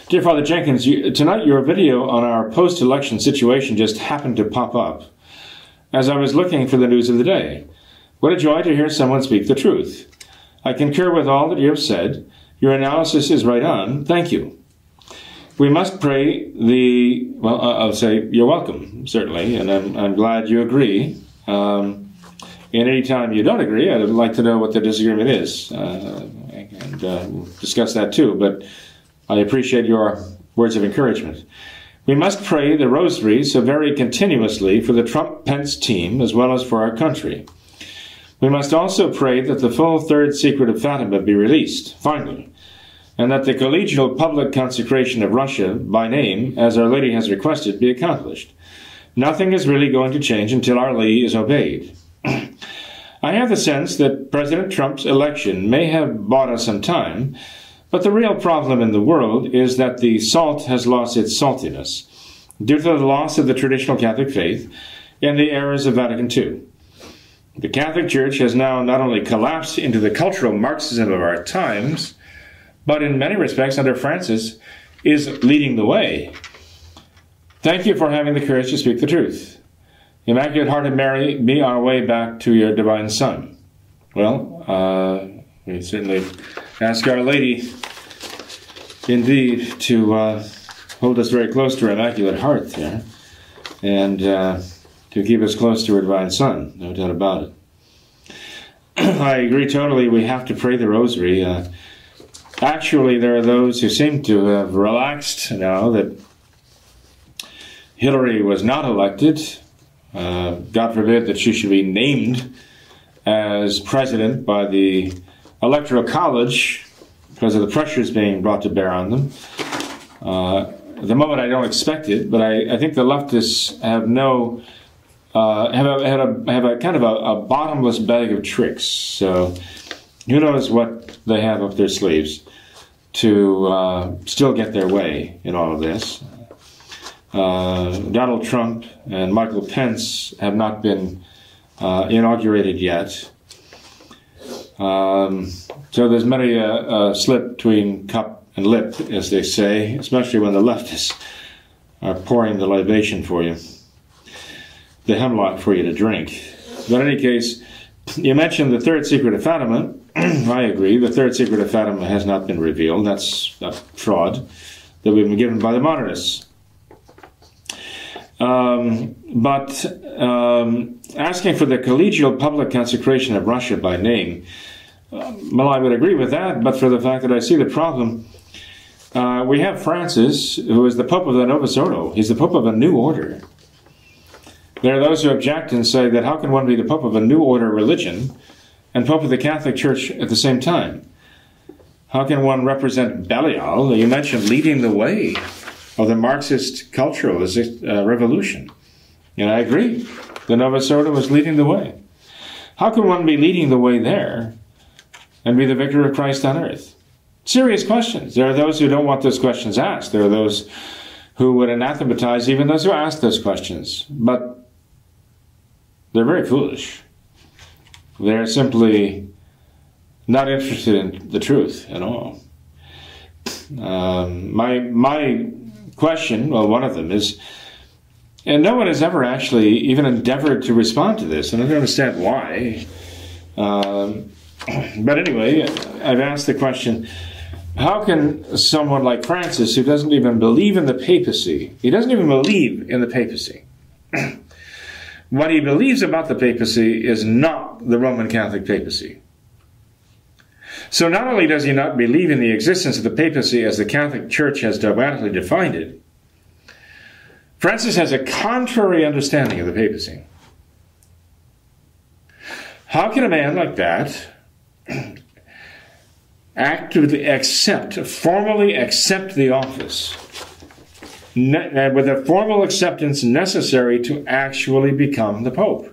A: Dear Father Jenkins, you, tonight your video on our post election situation just happened to pop up as I was looking for the news of the day. What a joy to hear someone speak the truth. I concur with all that you have said. Your analysis is right on. Thank you we must pray the, well, I'll say you're welcome, certainly, and I'm, I'm glad you agree. Um, and any time you don't agree, I'd like to know what the disagreement is, uh, and uh, we'll discuss that too. But I appreciate your words of encouragement. We must pray the rosary so very continuously for the Trump Pence team as well as for our country. We must also pray that the full third secret of Fatima be released, finally, and that the collegial public consecration of Russia by name, as Our Lady has requested, be accomplished. Nothing is really going to change until Our Lady is obeyed. I have the sense that President Trump's election may have bought us some time, but the real problem in the world is that the salt has lost its saltiness due to the loss of the traditional Catholic faith and the errors of Vatican II. The Catholic Church has now not only collapsed into the cultural Marxism of our times, but in many respects, under Francis, is leading the way. Thank you for having the courage to speak the truth. Immaculate Heart of Mary, be our way back to your divine Son. Well, uh, we certainly ask Our Lady, indeed, to uh, hold us very close to her Immaculate Heart there, and uh, to keep us close to her divine Son, no doubt about it. I agree totally. We have to pray the Rosary. Uh, Actually, there are those who seem to have relaxed now that Hillary was not elected. Uh, God forbid that she should be named as president by the Electoral College because of the pressures being brought to bear on them. Uh, at the moment, I don't expect it, but I, I think the leftists have no uh, have a, a have a kind of a, a, bottomless bag of tricks. So who knows what they have up their sleeves to uh, still get their way in all of this. Uh, Donald Trump and Michael Pence have not been uh, inaugurated yet. Um, so there's many a, a, slip between cup and lip, as they say, especially when the leftists are pouring the libation for you, the hemlock for you to drink. But in any case, you mentioned the third secret of Fatima. I agree. The third secret of Fatima has not been revealed. That's a fraud that we've been given by the modernists. Um, but um, asking for the collegial public consecration of Russia by name, uh, well, I would agree with that, but for the fact that I see the problem uh, we have Francis, who is the Pope of the Novus Ordo. He's the Pope of a new order. There are those who object and say that how can one be the Pope of a new order religion and Pope of the Catholic Church at the same time? How can one represent Belial? You mentioned leading the way of the Marxist culturalist uh, revolution. And I agree. The Novus Ordo was leading the way. How can one be leading the way there and be the vicar of Christ on earth? Serious questions. There are those who don't want those questions asked. There are those who would anathematize even those who ask those questions. But they're very foolish. They're simply not interested in the truth at all. Um, my my question, well, one of them is, and no one has ever actually even endeavored to respond to this, and I don't understand why. Um, but anyway, I've asked the question how can someone like Francis, who doesn't even believe in the papacy, he doesn't even believe in the papacy, what he believes about the papacy is not the Roman Catholic papacy. So not only does he not believe in the existence of the papacy as the Catholic Church has dogmatically defined it, Francis has a contrary understanding of the papacy. How can a man like that actively accept, formally accept the office, ne- uh, with a formal acceptance necessary to actually become the Pope?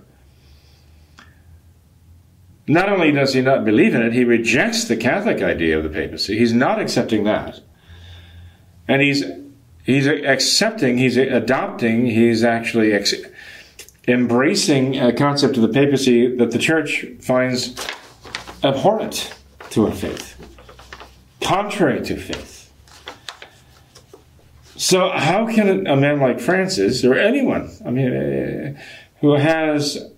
A: Not only does he not believe in it, he rejects the Catholic idea of the papacy. He's not accepting that. And he's he's accepting, he's adopting, he's actually ex- embracing a concept of the papacy that the church finds abhorrent to her faith, contrary to faith. So, how can a man like Francis, or anyone, I mean, uh, who has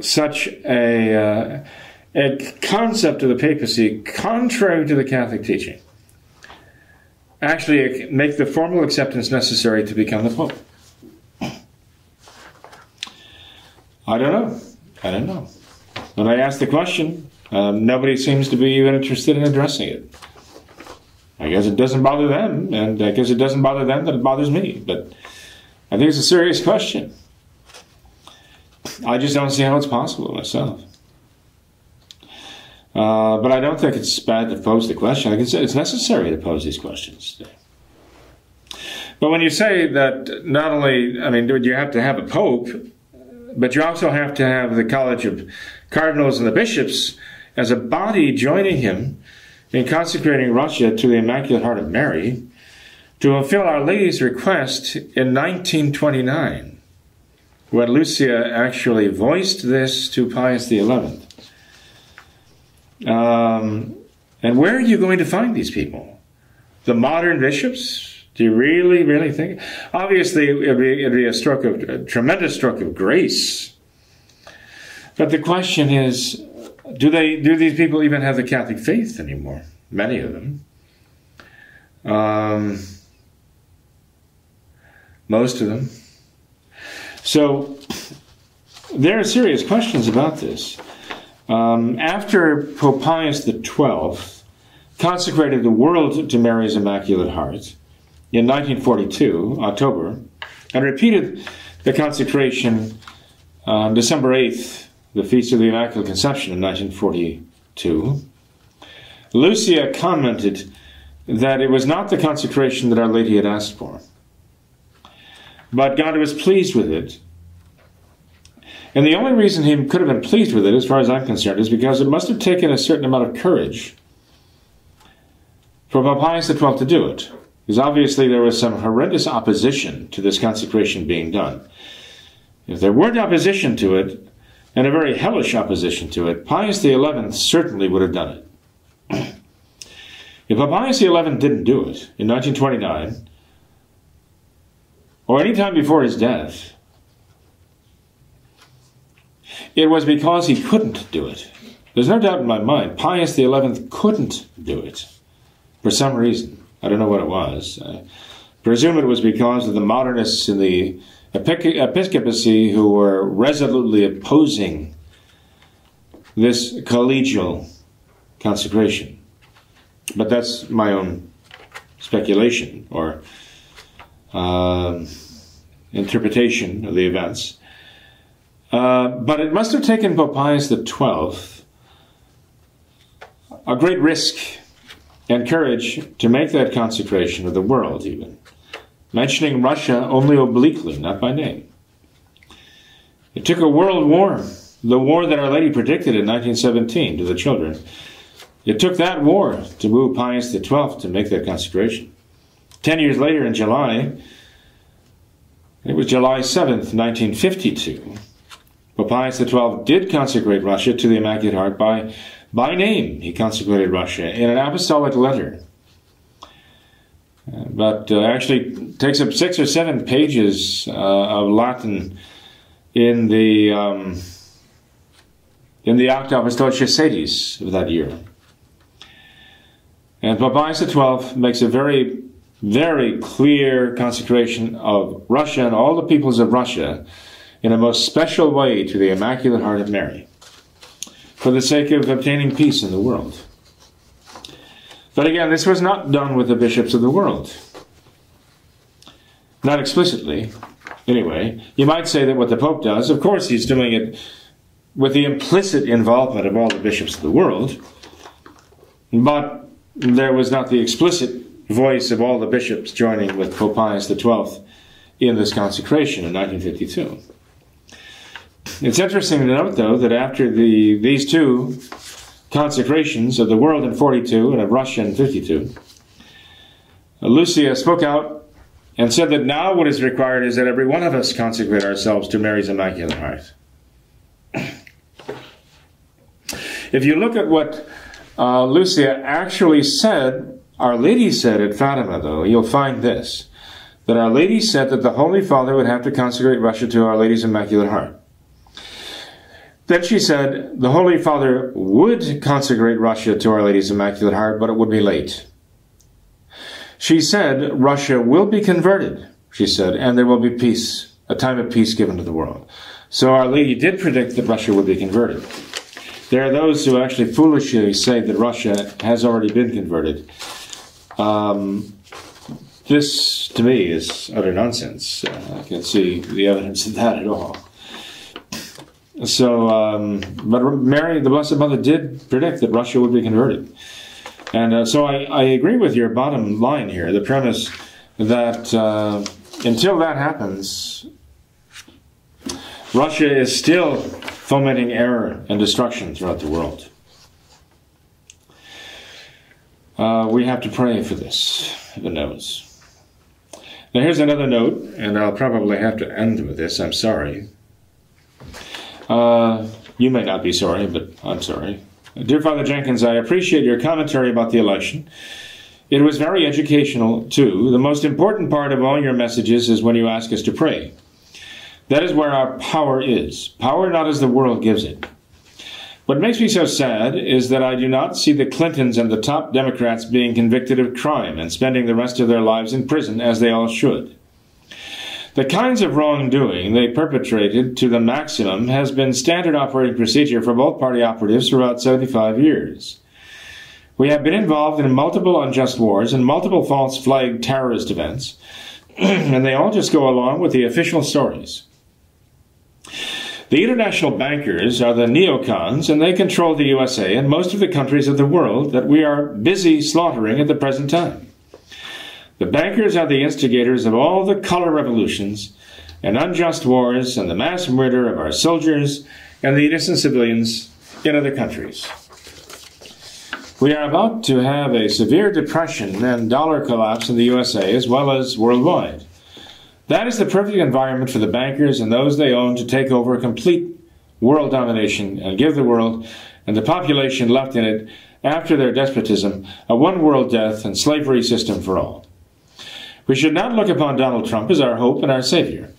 A: such a, uh, a concept of the papacy contrary to the Catholic teaching, actually make the formal acceptance necessary to become the Pope? I don't know. I don't know. When I ask the question, um, nobody seems to be even interested in addressing it. I guess it doesn't bother them, and I guess it doesn't bother them that it bothers me. But I think it's a serious question. I just don't see how it's possible myself. Uh, but I don't think it's bad to pose the question. I think it's necessary to pose these questions. But when you say that not only, I mean, you have to have a pope, but you also have to have the College of Cardinals and the bishops as a body joining him in consecrating Russia to the Immaculate Heart of Mary to fulfill Our Lady's request in 1929 when Lucia actually voiced this to Pius XI. Um, and where are you going to find these people? The modern bishops? Do you really, really think? Obviously, it'd be, it'd be a stroke of a tremendous stroke of grace. But the question is, do they? Do these people even have the Catholic faith anymore? Many of them. Um, most of them. So there are serious questions about this. Um, after Pope Pius XII consecrated the world to Mary's Immaculate Heart in 1942, October, and repeated the consecration on December 8th, the Feast of the Immaculate Conception in 1942, Lucia commented that it was not the consecration that Our Lady had asked for, but God was pleased with it and the only reason he could have been pleased with it, as far as I'm concerned, is because it must have taken a certain amount of courage for Pope Pius XII to do it. Because obviously there was some horrendous opposition to this consecration being done. If there weren't opposition to it, and a very hellish opposition to it, Pius XI certainly would have done it. if Pius XI didn't do it in 1929, or any time before his death, it was because he couldn't do it. There's no doubt in my mind. Pius XI couldn't do it for some reason. I don't know what it was. I presume it was because of the modernists in the episcopacy who were resolutely opposing this collegial consecration. But that's my own speculation or uh, interpretation of the events. Uh, but it must have taken Pope Pius XII a great risk and courage to make that consecration of the world, even mentioning Russia only obliquely, not by name. It took a world war, the war that Our Lady predicted in 1917 to the children. It took that war to move Pius XII to make that consecration. Ten years later, in July, it was July 7th, 1952, Pope Pius XII did consecrate Russia to the Immaculate Heart by, by name. He consecrated Russia in an apostolic letter. Uh, but uh, actually takes up six or seven pages uh, of Latin in the um, in the Acta Apostolicae Sedis of that year. And Pope Pius XII makes a very, very clear consecration of Russia and all the peoples of Russia in a most special way to the Immaculate Heart of Mary for the sake of obtaining peace in the world. But again, this was not done with the bishops of the world. Not explicitly, anyway. You might say that what the Pope does, of course, he's doing it with the implicit involvement of all the bishops of the world, but there was not the explicit voice of all the bishops joining with Pope Pius XII in this consecration in 1952. It's interesting to note, though, that after the, these two consecrations of the world in 42 and of Russia in 52, Lucia spoke out and said that now what is required is that every one of us consecrate ourselves to Mary's Immaculate Heart. If you look at what uh, Lucia actually said, Our Lady said at Fatima, though, you'll find this that Our Lady said that the Holy Father would have to consecrate Russia to Our Lady's Immaculate Heart. Then she said the Holy Father would consecrate Russia to Our Lady's Immaculate Heart, but it would be late. She said Russia will be converted, she said, and there will be peace, a time of peace given to the world. So Our Lady did predict that Russia would be converted. There are those who actually foolishly say that Russia has already been converted. Um, this, to me, is utter nonsense. Uh, I can't see the evidence of that at all. So, um, but Mary, the Blessed Mother, did predict that Russia would be converted. And uh, so I, I, agree with your bottom line here, the premise that uh, until that happens, Russia is still fomenting error and destruction throughout the world. Uh, we have to pray for this, heaven knows. Now, here's another note, and I'll probably have to end with this. I'm sorry. Uh, you may not be sorry, but I'm sorry. Dear Father Jenkins, I appreciate your commentary about the election. It was very educational, too. The most important part of all your messages is when you ask us to pray. That is where our power is. Power not as the world gives it. What makes me so sad is that I do not see the Clintons and the top Democrats being convicted of crime and spending the rest of their lives in prison as they all should. The kinds of wrongdoing they perpetrated to the maximum has been standard operating procedure for both party operatives for about 75 years. We have been involved in multiple unjust wars and multiple false flag terrorist events, and they all just go along with the official stories. The international bankers are the neocons, and they control the USA and most of the countries of the world that we are busy slaughtering at the present time. The bankers are the instigators of all the color revolutions and unjust wars and the mass murder of our soldiers and the innocent civilians in other countries. We are about to have a severe depression and dollar collapse in the USA as well as worldwide. That is the perfect environment for the bankers and those they own to take over complete world domination and give the world and the population left in it after their despotism a one world death and slavery system for all. We should not look upon Donald Trump as our hope and our savior.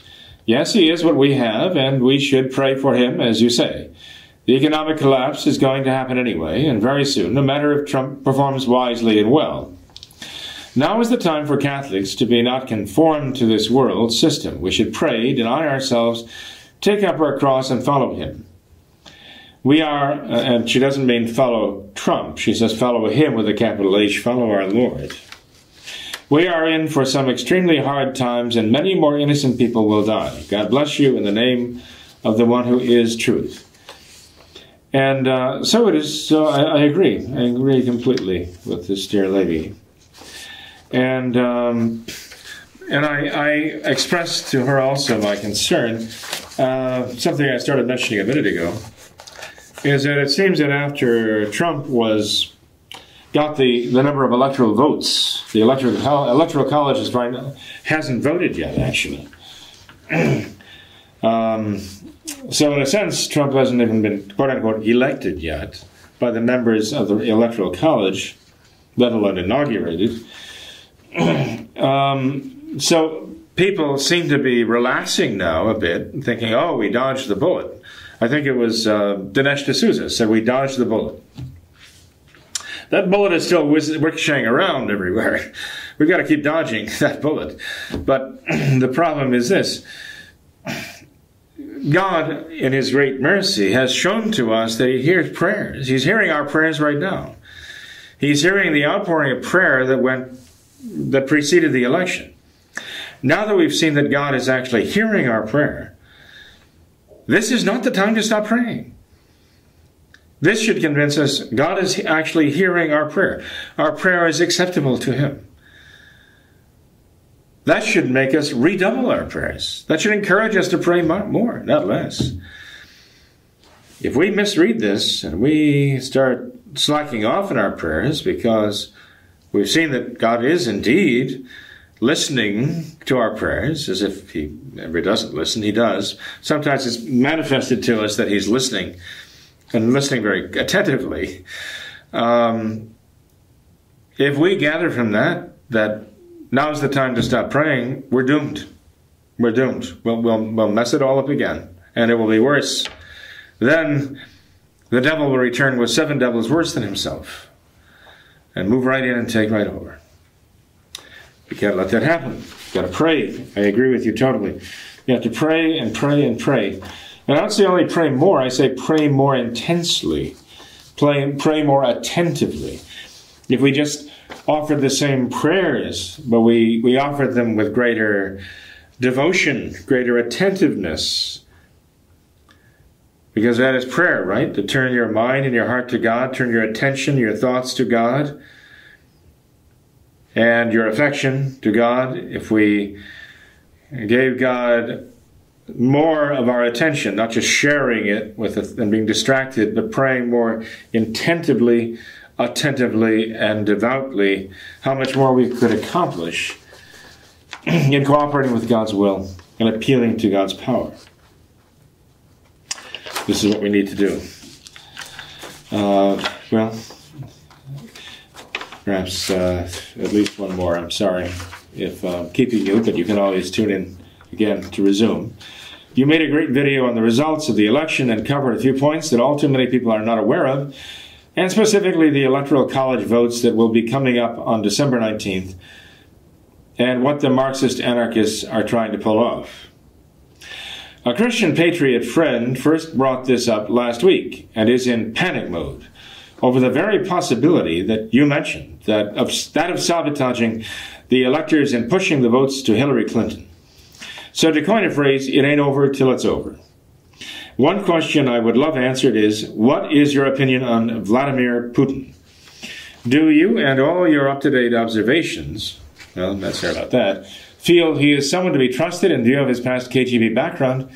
A: Yes, he is what we have, and we should pray for him, as you say. The economic collapse is going to happen anyway, and very soon, no matter if Trump performs wisely and well. Now is the time for Catholics to be not conformed to this world system. We should pray, deny ourselves, take up our cross, and follow him. We are, uh, and she doesn't mean follow Trump, she says follow him with a capital H, follow our Lord. We are in for some extremely hard times, and many more innocent people will die. God bless you in the name of the one who is truth. And uh, so it is. So I, I, agree. I agree completely with this dear lady. And um, and I, I, expressed to her also my concern. Uh, something I started mentioning a minute ago is that it seems that after Trump was got the, the number of electoral votes, the electoral electoral college is now, hasn't voted yet actually. um, so in a sense, Trump hasn't even been quote unquote elected yet by the members of the electoral college, let alone inaugurated. um, so people seem to be relaxing now a bit, thinking, "Oh, we dodged the bullet." I think it was uh, Dinesh D'Souza said we dodged the bullet. That bullet is still ricocheting around everywhere. We've got to keep dodging that bullet. But the problem is this God, in His great mercy, has shown to us that He hears prayers. He's hearing our prayers right now. He's hearing the outpouring of prayer that went that preceded the election. Now that we've seen that God is actually hearing our prayer, this is not the time to stop praying. This should convince us God is actually hearing our prayer. Our prayer is acceptable to Him. That should make us redouble our prayers. That should encourage us to pray more, not less. If we misread this and we start slacking off in our prayers because we've seen that God is indeed listening to our prayers as if he ever doesn't listen. He does. Sometimes it's manifested to us that he's listening and listening very attentively. Um, if we gather from that that now's the time to stop praying, we're doomed. We're doomed. We'll, we'll, we'll mess it all up again, and it will be worse. Then the devil will return with seven devils worse than himself and move right in and take right over. You can't let that happen. You've got to pray. I agree with you totally. You have to pray and pray and pray. And I don't say only pray more, I say pray more intensely. Pray, pray more attentively. If we just offered the same prayers, but we, we offered them with greater devotion, greater attentiveness, because that is prayer, right? To turn your mind and your heart to God, turn your attention, your thoughts to God and your affection to God, if we gave God more of our attention, not just sharing it with it and being distracted, but praying more intentively, attentively, and devoutly, how much more we could accomplish in cooperating with God's will and appealing to God's power. This is what we need to do. Uh, well, perhaps uh, at least one more. I'm sorry if I'm uh, keeping you, but you can always tune in again to resume. You made a great video on the results of the election and covered a few points that all too many people are not aware of, and specifically the Electoral College votes that will be coming up on December 19th, and what the Marxist anarchists are trying to pull off. A Christian patriot friend first brought this up last week and is in panic mode over the very possibility that you mentioned, that of, that of sabotaging the electors and pushing the votes to Hillary Clinton. So to coin a phrase, it ain't over till it's over. One question I would love answered is, what is your opinion on Vladimir Putin? Do you and all your up-to-date observations, well, let's hear about that, feel he is someone to be trusted in view of his past KGB background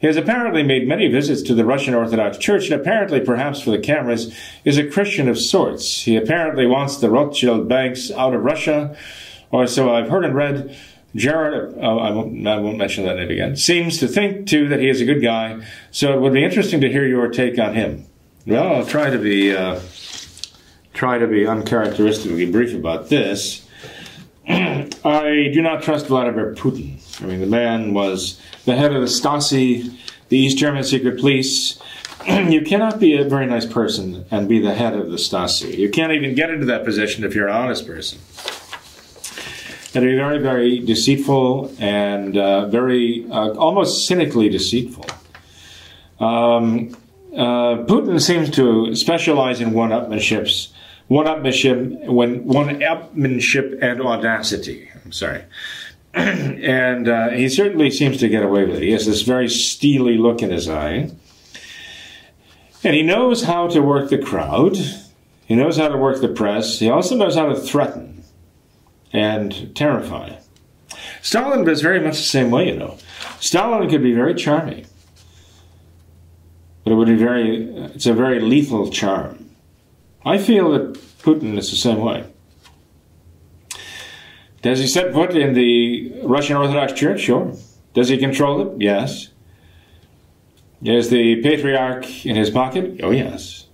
A: he has apparently made many visits to the Russian Orthodox Church, and apparently, perhaps for the cameras, is a Christian of sorts. He apparently wants the Rothschild banks out of Russia, or so I've heard and read. Jared, I, won't, I won't mention that name again, seems to think, too, that he is a good guy, so it would be interesting to hear your take on him. Well, I'll try to be, uh, try to be uncharacteristically brief about this. I do not trust Vladimir Putin. I mean, the man was the head of the Stasi, the East German secret police. you cannot be a very nice person and be the head of the Stasi. You can't even get into that position if you're an honest person. And be very, very deceitful and uh, very, uh, almost cynically deceitful. Um, uh, Putin seems to specialize in one-upmanships one-upmanship, when one-upmanship and audacity. I'm sorry. and uh, he certainly seems to get away with it. He has this very steely look in his eye. And he knows how to work the crowd. He knows how to work the press. He also knows how to threaten and terrify. Stalin was very much the same way, you know. Stalin could be very charming, but it would be very, it's a very lethal charm. I feel that Putin is the same way. Does he set foot in the Russian Orthodox Church? Sure. Does he control it? Yes. Is the patriarch in his pocket? Oh, yes.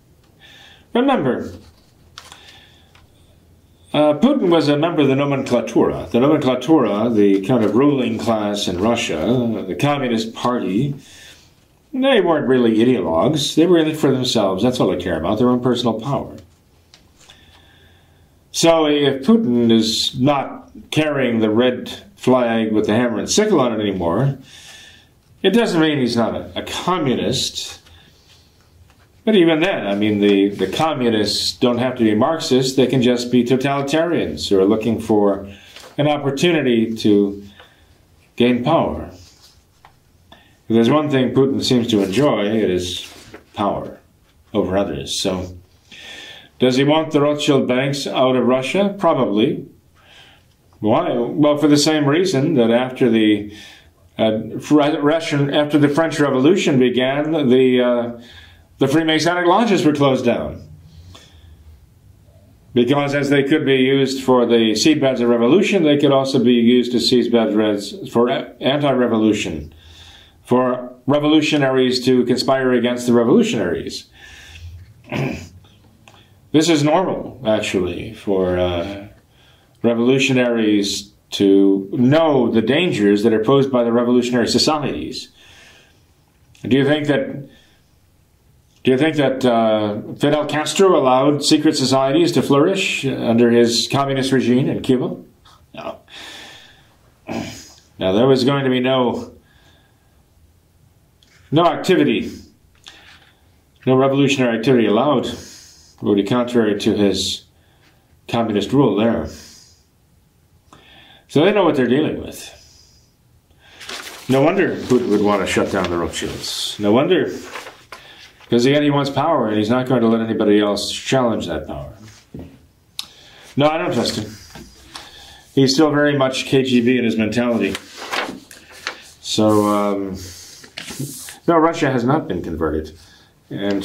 A: Remember, uh, Putin was a member of the nomenklatura. The nomenklatura, the kind of ruling class in Russia, the Communist Party, they weren't really ideologues. They were in it for themselves. That's all they care about, their own personal power. So if Putin is not carrying the red flag with the hammer and sickle on it anymore, it doesn't mean he's not a, a communist. But even then, I mean, the, the communists don't have to be Marxists, they can just be totalitarians who are looking for an opportunity to gain power. If there's one thing Putin seems to enjoy, it is power over others. So, does he want the Rothschild banks out of Russia? Probably. Why? Well, for the same reason that after the uh, Russian, after the French Revolution began, the uh, the Freemasonic lodges were closed down because as they could be used for the seedbeds of revolution, they could also be used as seedbeds for anti-revolution, for revolutionaries to conspire against the revolutionaries. this is normal, actually, for uh, revolutionaries to know the dangers that are posed by the revolutionary societies. Do you think that do you think that uh, Fidel Castro allowed secret societies to flourish under his communist regime in Cuba? No. Now there was going to be no no activity, no revolutionary activity allowed. It would be contrary to his communist rule there. So they know what they're dealing with. No wonder Putin would want to shut down the Rothschilds. No wonder because again, he wants power, and he's not going to let anybody else challenge that power. No, I don't trust him. He's still very much KGB in his mentality. So, um, no, Russia has not been converted. And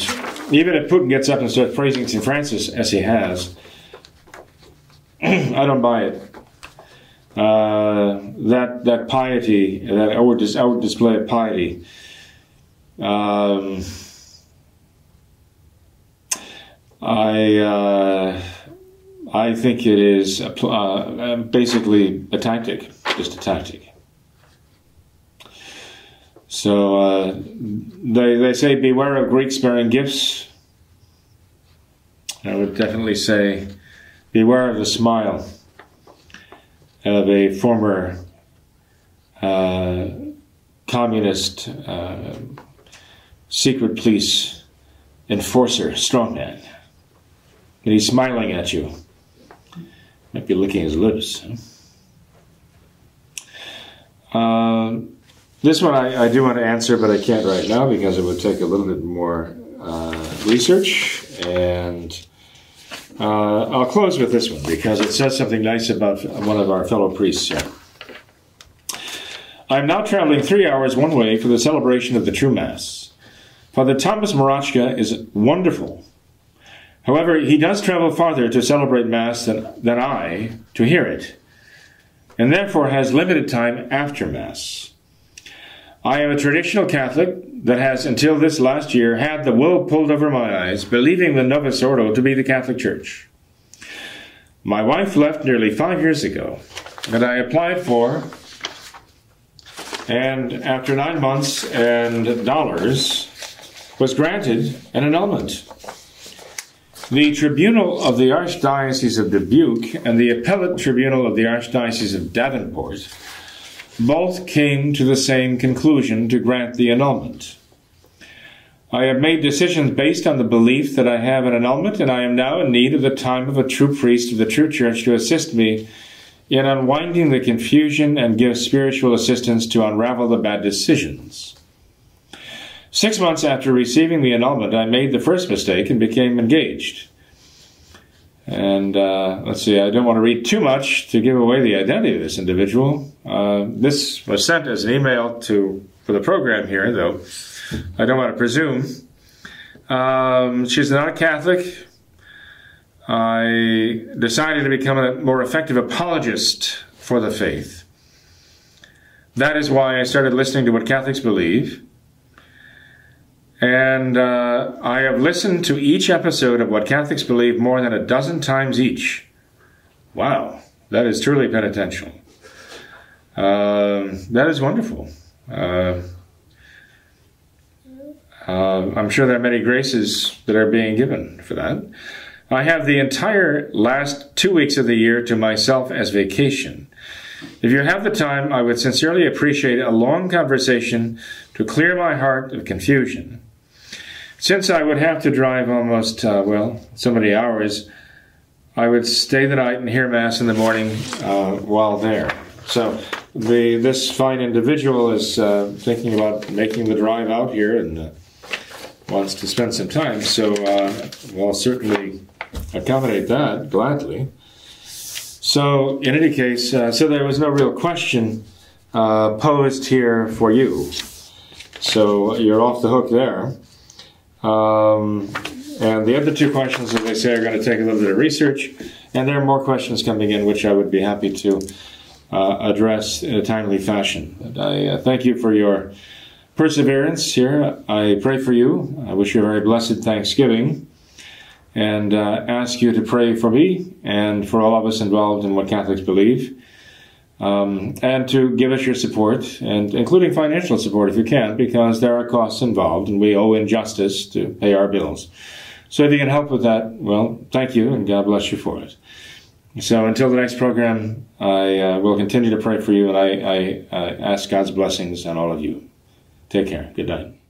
A: even if Putin gets up and starts praising St. Francis, as he has, I don't buy it. Uh, that that piety, that outward, outward display of piety, um, I uh, I think it is a, uh, basically a tactic, just a tactic. So uh, they they say beware of Greeks bearing gifts. I would definitely say beware of the smile of a former uh, communist uh, secret police enforcer, strongman and he's smiling at you. Might be licking his lips. Uh, this one I, I, do want to answer, but I can't right now because it would take a little bit more uh, research. And uh, I'll close with this one because it says something nice about one of our fellow priests here. I am now traveling three hours one way for the celebration of the true Mass. Father Thomas Marachka is wonderful However, he does travel farther to celebrate Mass than, than I to hear it, and therefore has limited time after Mass. I am a traditional Catholic that has, until this last year, had the wool pulled over my eyes, believing the Novus Ordo to be the Catholic Church. My wife left nearly five years ago, and I applied for, and after nine months and dollars, was granted an annulment. The Tribunal of the Archdiocese of Dubuque and the Appellate Tribunal of the Archdiocese of Davenport both came to the same conclusion to grant the annulment. I have made decisions based on the belief that I have an annulment, and I am now in need of the time of a true priest of the true church to assist me in unwinding the confusion and give spiritual assistance to unravel the bad decisions. Six months after receiving the annulment, I made the first mistake and became engaged. And uh, let's see, I don't want to read too much to give away the identity of this individual. Uh, this was sent as an email to for the program here, though I don't want to presume. Um, she's not a Catholic. I decided to become a more effective apologist for the faith. That is why I started listening to what Catholics believe. And uh, I have listened to each episode of What Catholics Believe more than a dozen times each. Wow, that is truly penitential. Uh, that is wonderful. Uh, uh, I'm sure there are many graces that are being given for that. I have the entire last two weeks of the year to myself as vacation. If you have the time, I would sincerely appreciate a long conversation to clear my heart of confusion. Since I would have to drive almost, uh, well, so many hours, I would stay the night and hear Mass in the morning uh, while there. So the, this fine individual is uh, thinking about making the drive out here and uh, wants to spend some time. So uh, we'll certainly accommodate that gladly. So, in any case, uh, so there was no real question uh, posed here for you. So you're off the hook there. Um, and the other two questions, as I say, are going to take a little bit of research. And there are more questions coming in, which I would be happy to uh, address in a timely fashion. But I uh, thank you for your perseverance here. I pray for you. I wish you a very blessed Thanksgiving and uh, ask you to pray for me and for all of us involved in what Catholics believe. Um, and to give us your support, and including financial support if you can, because there are costs involved and we owe injustice to pay our bills. So if you can help with that, well, thank you and God bless you for it. So until the next program, I uh, will continue to pray for you and I, I uh, ask God's blessings on all of you. Take care. Good night.